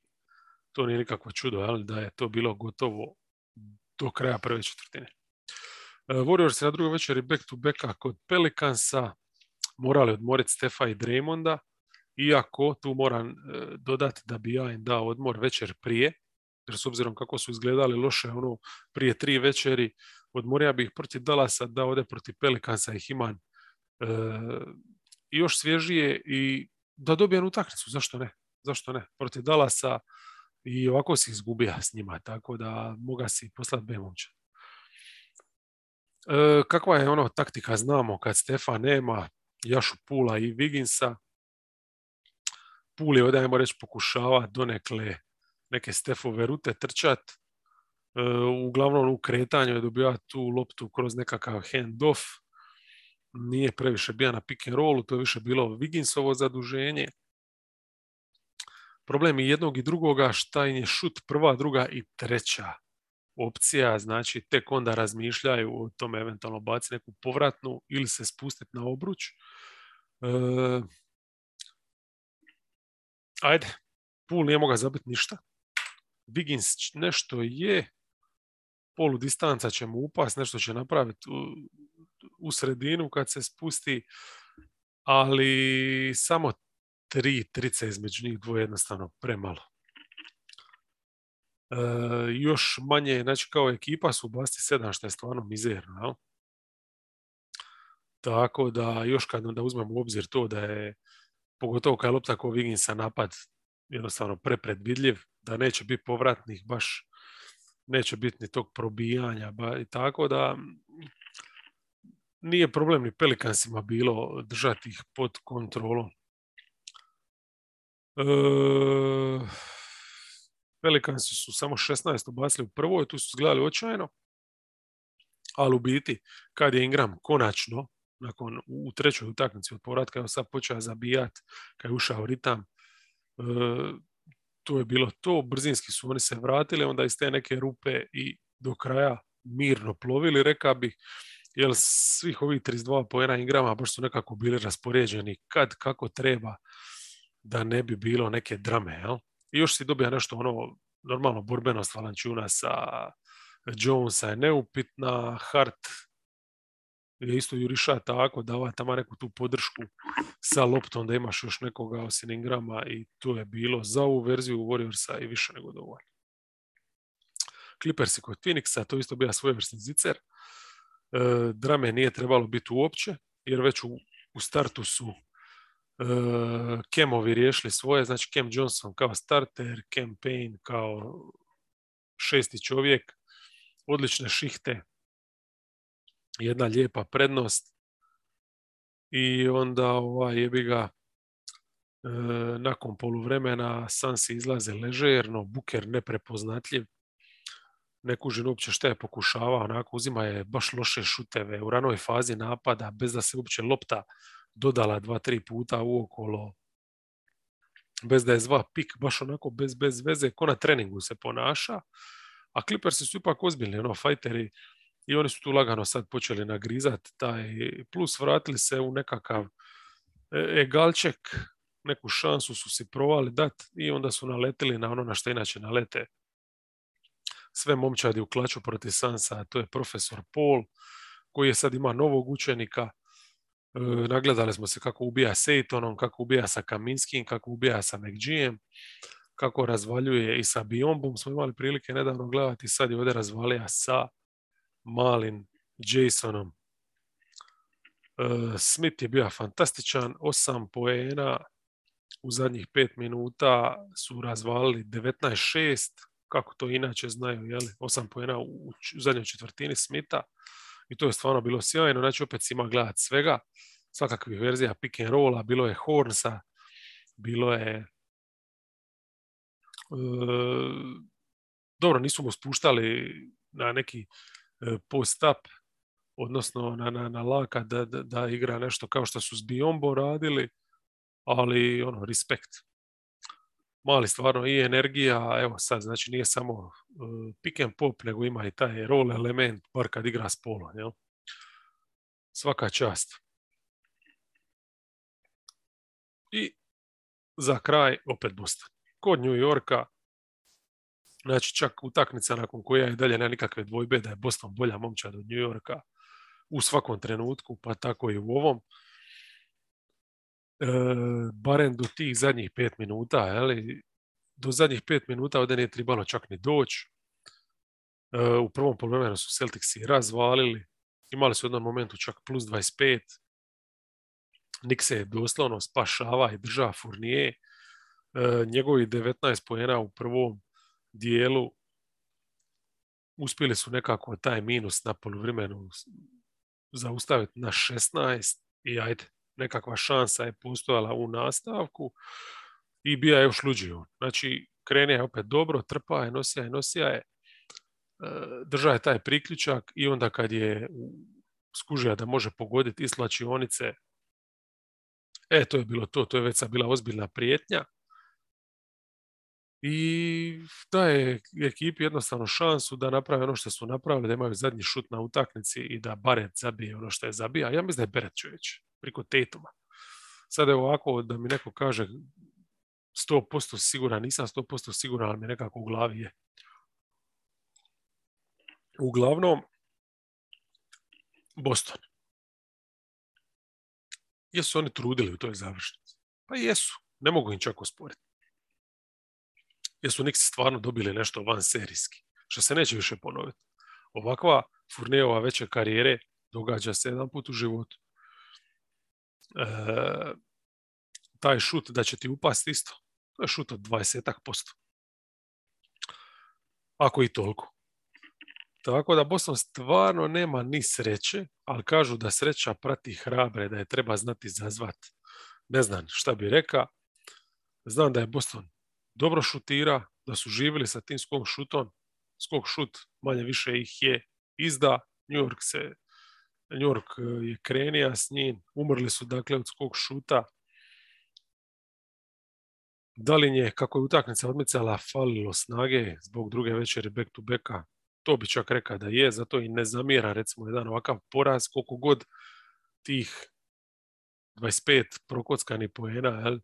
to nije nikakvo čudo, ali da je to bilo gotovo do kraja prve četvrtine. E, Warriors na drugoj večeri back to backa kod Pelicansa morali odmoriti Stefa i Draymonda, iako tu moram e, dodati da bi ja im dao odmor večer prije, jer s obzirom kako su izgledali loše ono prije tri večeri, odmorio bih protiv Dalasa da ode protiv Pelikansa i Himan e, još svježije i da dobijem utakmicu, zašto ne? Zašto ne? Protiv Dalasa i ovako si izgubija s njima, tako da moga si poslati B momča. E, kakva je ono taktika, znamo kad Stefa nema, Jašu Pula i Viginsa, Puli ovdje, ajmo reći, pokušava donekle neke Stefove rute trčat, E, uglavnom u kretanju je dobio tu loptu kroz nekakav hand-off, nije previše bio na pick and rollu, to je više bilo Viginsovo zaduženje. Problem i jednog i drugoga šta im je šut prva, druga i treća opcija, znači tek onda razmišljaju o tome eventualno baciti neku povratnu ili se spustiti na obruč. E, ajde, Pool nije mogao zabiti ništa. Wiggins nešto je, polu distanca će mu upast, nešto će napraviti u, u sredinu kad se spusti, ali samo tri trice između njih dvoje jednostavno premalo. Još manje, znači kao ekipa su basti sedam što je stvarno mizerno. Jel? Tako da još kad onda uzmemo u obzir to da je pogotovo kad je lopta ko Viginsa napad jednostavno prepredvidljiv, da neće biti povratnih baš neće biti ni tog probijanja ba, i tako da nije problem ni Pelikansima bilo držati ih pod kontrolom. E, Pelikansi su samo 16 ubacili u prvoj, tu su gledali očajno, ali u biti kad je Ingram konačno nakon u trećoj utakmici od povratka evo sad počeo zabijat kad je ušao ritam e, to je bilo to, brzinski su oni se vratili onda iz te neke rupe i do kraja mirno plovili, reka bih jer svih ovih 32 pojena Ingrama baš su nekako bili raspoređeni kad kako treba da ne bi bilo neke drame. Jel? I još si dobija nešto ono, normalno borbenost Valančuna sa Jonesa je neupitna, Hart je isto juriša tako, dava tamo neku tu podršku sa loptom da imaš još nekoga osim Ingrama i to je bilo za ovu verziju Warriorsa i više nego dovoljno. Clippersi kod Phoenixa, to isto bila svojevrsni zicer. E, drame nije trebalo biti uopće, jer već u, u startu su Kemovi riješili svoje, znači Kem Johnson kao starter, Kem Payne kao šesti čovjek, odlične šihte, jedna lijepa prednost i onda ovaj, jebi ga e, nakon poluvremena Sansi izlaze ležerno, Buker neprepoznatljiv, ne kužim uopće šta je pokušavao, onako uzima je baš loše šuteve u ranoj fazi napada bez da se uopće lopta dodala dva, tri puta uokolo bez da je zva pik, baš onako bez, bez veze, ko na treningu se ponaša. A Clippersi su ipak ozbiljni, ono, fajteri, i oni su tu lagano sad počeli nagrizati taj, plus vratili se u nekakav e, egalček, neku šansu su si provali dat i onda su naletili na ono na što inače nalete sve momčadi u klaču protiv Sansa, to je profesor Paul, koji je sad ima novog učenika, nagledali smo se kako ubija Sejtonom, kako ubija sa Kaminskim, kako ubija sa McGee'em, kako razvaljuje i sa Biombom. Smo imali prilike nedavno gledati, sad je ovdje razvalija sa malim Jasonom. E, Smith je bio fantastičan, osam poena u zadnjih pet minuta su razvalili 19-6, kako to inače znaju, jeli? osam poena u zadnjoj četvrtini Smitha i to je stvarno bilo sjajno, znači opet si ima gledat svega, svakakvih verzija pick and rolla, bilo je Hornsa, bilo je e, dobro, nisu mu spuštali na neki e, post-up, odnosno na, na, na laka da, da, da, igra nešto kao što su s Biombo radili, ali ono, respekt. Mali stvarno i energija, evo sad, znači nije samo uh, pick and pop, nego ima i taj rol element, bar kad igra s polom, jel? Svaka čast. I za kraj opet Boston. Kod New Yorka, znači čak utakmica nakon koja je dalje nema nikakve dvojbe da je Boston bolja momčad od New Yorka u svakom trenutku, pa tako i u ovom. E, barem do tih zadnjih pet minuta, jeli, do zadnjih pet minuta ovdje nije trebalo čak ni doći. E, u prvom poluvremenu su Celticsi razvalili, imali su u jednom momentu čak plus 25, Nik se je doslovno spašava i država Furnije. E, njegovi 19 pojena u prvom dijelu uspjeli su nekako taj minus na poluvremenu zaustaviti na 16 i ajde, nekakva šansa je postojala u nastavku i bija je još luđio. Znači, krenija je opet dobro, trpa je, nosija je, nosija je, e, drža je taj priključak i onda kad je skužija da može pogoditi i slačionice E, to je bilo to, to je već bila ozbiljna prijetnja. i daje ekipi jednostavno šansu da naprave ono što su napravili, da imaju zadnji šut na utakmici i da Barret zabije ono što je zabija. Ja mislim da je Beret čovječ, priko Tetuma. Sada je ovako da mi neko kaže 100% siguran, nisam 100% siguran, ali mi nekako u glavi je. Uglavnom, Boston. Jesu oni trudili u toj završnici? Pa jesu. Ne mogu im čak osporiti. Jesu Nixi stvarno dobili nešto van serijski, što se neće više ponoviti. Ovakva Furnijeva veće karijere događa se jedan put u životu. E, taj šut da će ti upasti isto. To je šut od 20 posto. Ako i toliko. Tako da Boston stvarno nema ni sreće, ali kažu da sreća prati hrabre, da je treba znati zazvat. Ne znam šta bi reka. Znam da je Boston dobro šutira, da su živjeli sa tim skok šutom. Skok šut manje više ih je izda. New York, se, York e, je krenija s njim. Umrli su dakle od skok šuta. Da li je, kako je utakmica odmicala, falilo snage zbog druge večeri back to backa? To bi čak rekao da je, zato i ne zamjera recimo jedan ovakav poraz, koliko god tih 25 prokockanih poena, jel?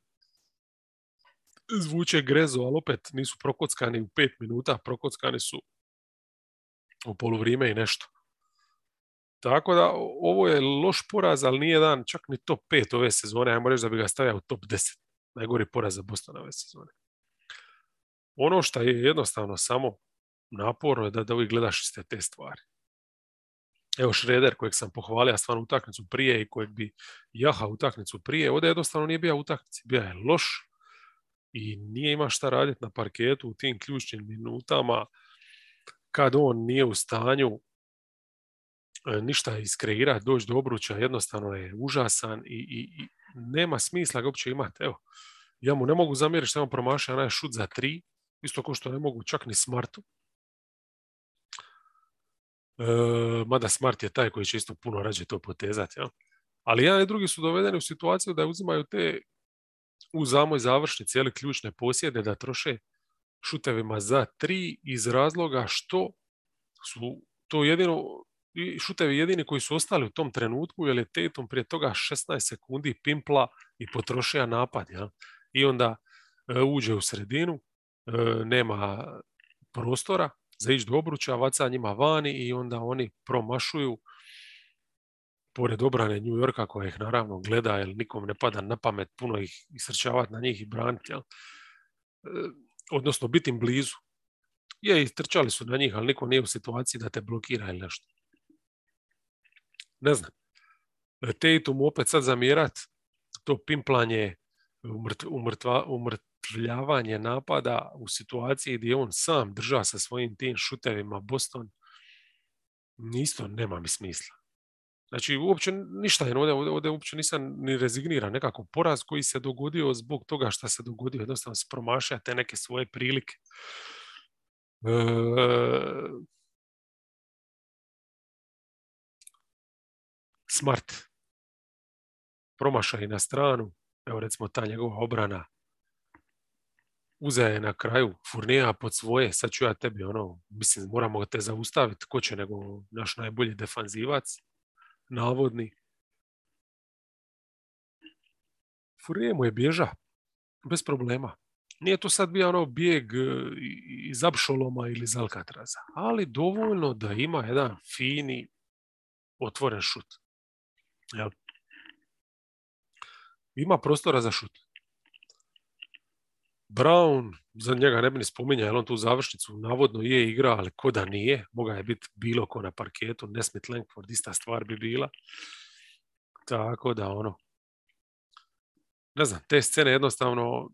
zvuče grezo, ali opet nisu prokockani u pet minuta, prokockani su u poluvrijeme i nešto. Tako da ovo je loš poraz, ali nije dan čak ni top 5 ove sezone, ajmo reći da bi ga stavio u top 10. Najgori poraz za Boston ove sezone. Ono što je jednostavno samo naporno je da, da uvijek gledaš iste te stvari. Evo Šreder kojeg sam pohvalio stvarno utakmicu prije i kojeg bi jaha utakmicu prije, ovdje jednostavno nije bio utakmici, bio je loš i nije ima šta raditi na parketu u tim ključnim minutama kad on nije u stanju ništa iskreirati, doći do obruča, jednostavno je užasan i, i, i nema smisla ga uopće imati. Evo, ja mu ne mogu zamjeriti što je on promašao onaj šut za tri, isto kao što ne mogu čak ni Smartu. E, mada Smart je taj koji će isto puno rađe to potezati. Ja? Ali jedan i drugi su dovedeni u situaciju da uzimaju te u zamoj završni cijeli ključne posjede da troše šutevima za tri iz razloga što su to jedino šutevi jedini koji su ostali u tom trenutku jer je Tatum prije toga 16 sekundi pimpla i potrošio napad. Ja? I onda e, uđe u sredinu, e, nema prostora za ići do obruča, vaca njima vani i onda oni promašuju pored obrane New Yorka koja ih naravno gleda jer nikom ne pada na pamet puno ih isrčavati na njih i braniti. Jel? E, odnosno biti im blizu. Je, i trčali su na njih, ali niko nije u situaciji da te blokira ili nešto. Ne znam. Mu opet sad zamjerat to pimplanje, umrtva, umrtvljavanje napada u situaciji gdje on sam drža sa svojim tim šutevima Boston, isto nema mi smisla. Znači, uopće ništa, jer ovdje, ovdje uopće nisam ni rezigniran. Nekako poraz koji se dogodio zbog toga što se dogodio, jednostavno se promašaja te neke svoje prilike. E... Smart. Promašaj na stranu. Evo recimo ta njegova obrana uzeo je na kraju Furnija pod svoje, sad ću ja tebi ono, mislim, moramo te zaustaviti, ko će nego naš najbolji defanzivac navodni. Furije mu je bježa, bez problema. Nije to sad bio ono bijeg e, iz Apšoloma ili iz Alcatraza, ali dovoljno da ima jedan fini otvoren šut. Jel? Ima prostora za šut. Brown, za njega ne bi ni spominjao, jer on tu završnicu navodno je igra, ali ko da nije, moga je biti bilo ko na parketu, Nesmith Langford, ista stvar bi bila. Tako da ono, ne znam, te scene jednostavno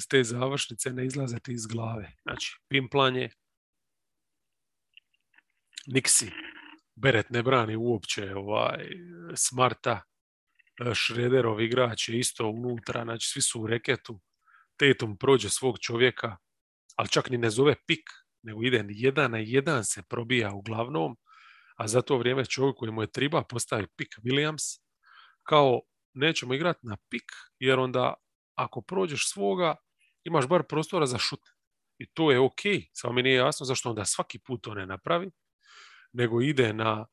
s te završnice ne izlaze ti iz glave. Znači, pimplanje, Nixi, Beret ne brani uopće ovaj, Smarta, Šrederov igrač je isto unutra, znači svi su u reketu, Tatum prođe svog čovjeka, ali čak ni ne zove pik, nego ide jedan na jedan se probija uglavnom, a za to vrijeme čovjek koji mu je triba postavi pik Williams, kao nećemo igrati na pik, jer onda ako prođeš svoga, imaš bar prostora za šut. I to je ok, samo mi nije jasno zašto onda svaki put to ne napravi, nego ide na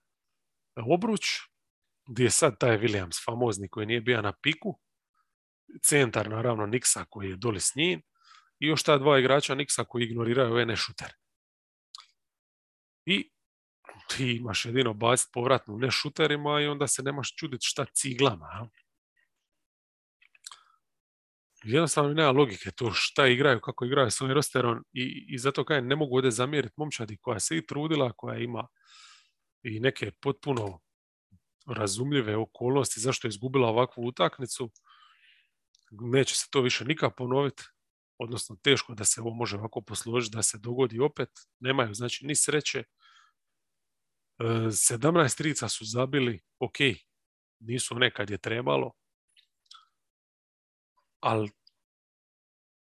obruč, gdje je sad taj Williams famozni koji nije bio na piku, centar naravno Niksa koji je doli s njim i još ta dva igrača Niksa koji ignoriraju ove nešutere. I ti imaš jedino baciti povratnu nešuterima i onda se nemaš čuditi šta ciglama jednostavno nema logike to šta igraju, kako igraju svoj rosterom i, i zato kaj ne mogu ovdje zamjeriti momčadi koja se i trudila, koja ima i neke potpuno razumljive okolnosti zašto je izgubila ovakvu utakmicu. Neće se to više nikad ponoviti, odnosno teško da se ovo može ovako posložiti, da se dogodi opet. Nemaju znači ni sreće. 17 e, trica su zabili, ok, nisu nekad je trebalo, ali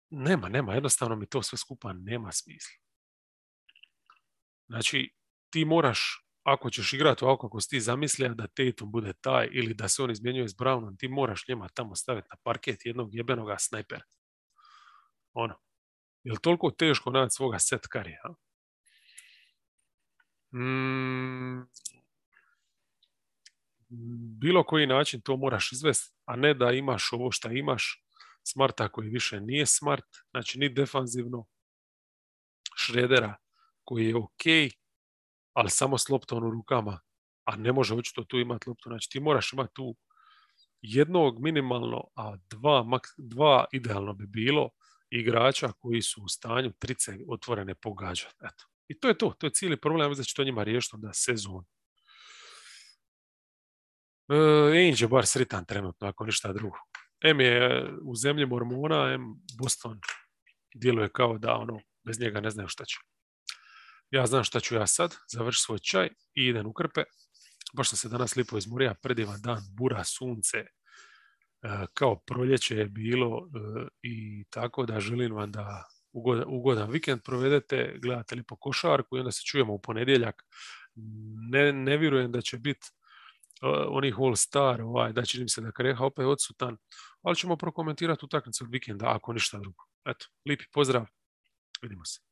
nema, nema, jednostavno mi to sve skupa nema smisla. Znači, ti moraš, ako ćeš igrati ovako kako si ti zamislio da Tatum bude taj ili da se on izmjenjuje s Brownom, ti moraš njema tamo staviti na parket jednog jebenoga snajpera. Ono. Je li toliko teško naći svoga setkarija? Mm, bilo koji način to moraš izvesti, a ne da imaš ovo što imaš Smarta koji više nije smart, znači ni defanzivno, Šredera koji je ok, ali samo s loptom u rukama, a ne može očito tu imati loptu. Znači ti moraš imati tu jednog minimalno, a dva, dva idealno bi bilo igrača koji su u stanju trice otvorene pogađati. Eto. I to je to, to je cijeli problem, znači to njima riješiti onda sezon. E, je bar sritan trenutno, ako ništa drugo. M je u zemlji mormona, M Boston djeluje kao da ono, bez njega ne znaju šta će. Ja znam šta ću ja sad, završi svoj čaj i idem u krpe. Baš sam se danas lipo izmorija, predivan dan, bura, sunce, e, kao proljeće je bilo e, i tako da želim vam da ugodan, vikend provedete, gledate lipo košarku i onda se čujemo u ponedjeljak. Ne, ne vjerujem da će biti onih All Star, ovaj, da će mi se da Kareha opet odsutan, ali ćemo prokomentirati utakmicu od vikenda, ako ništa drugo. Eto, lipi pozdrav, vidimo se.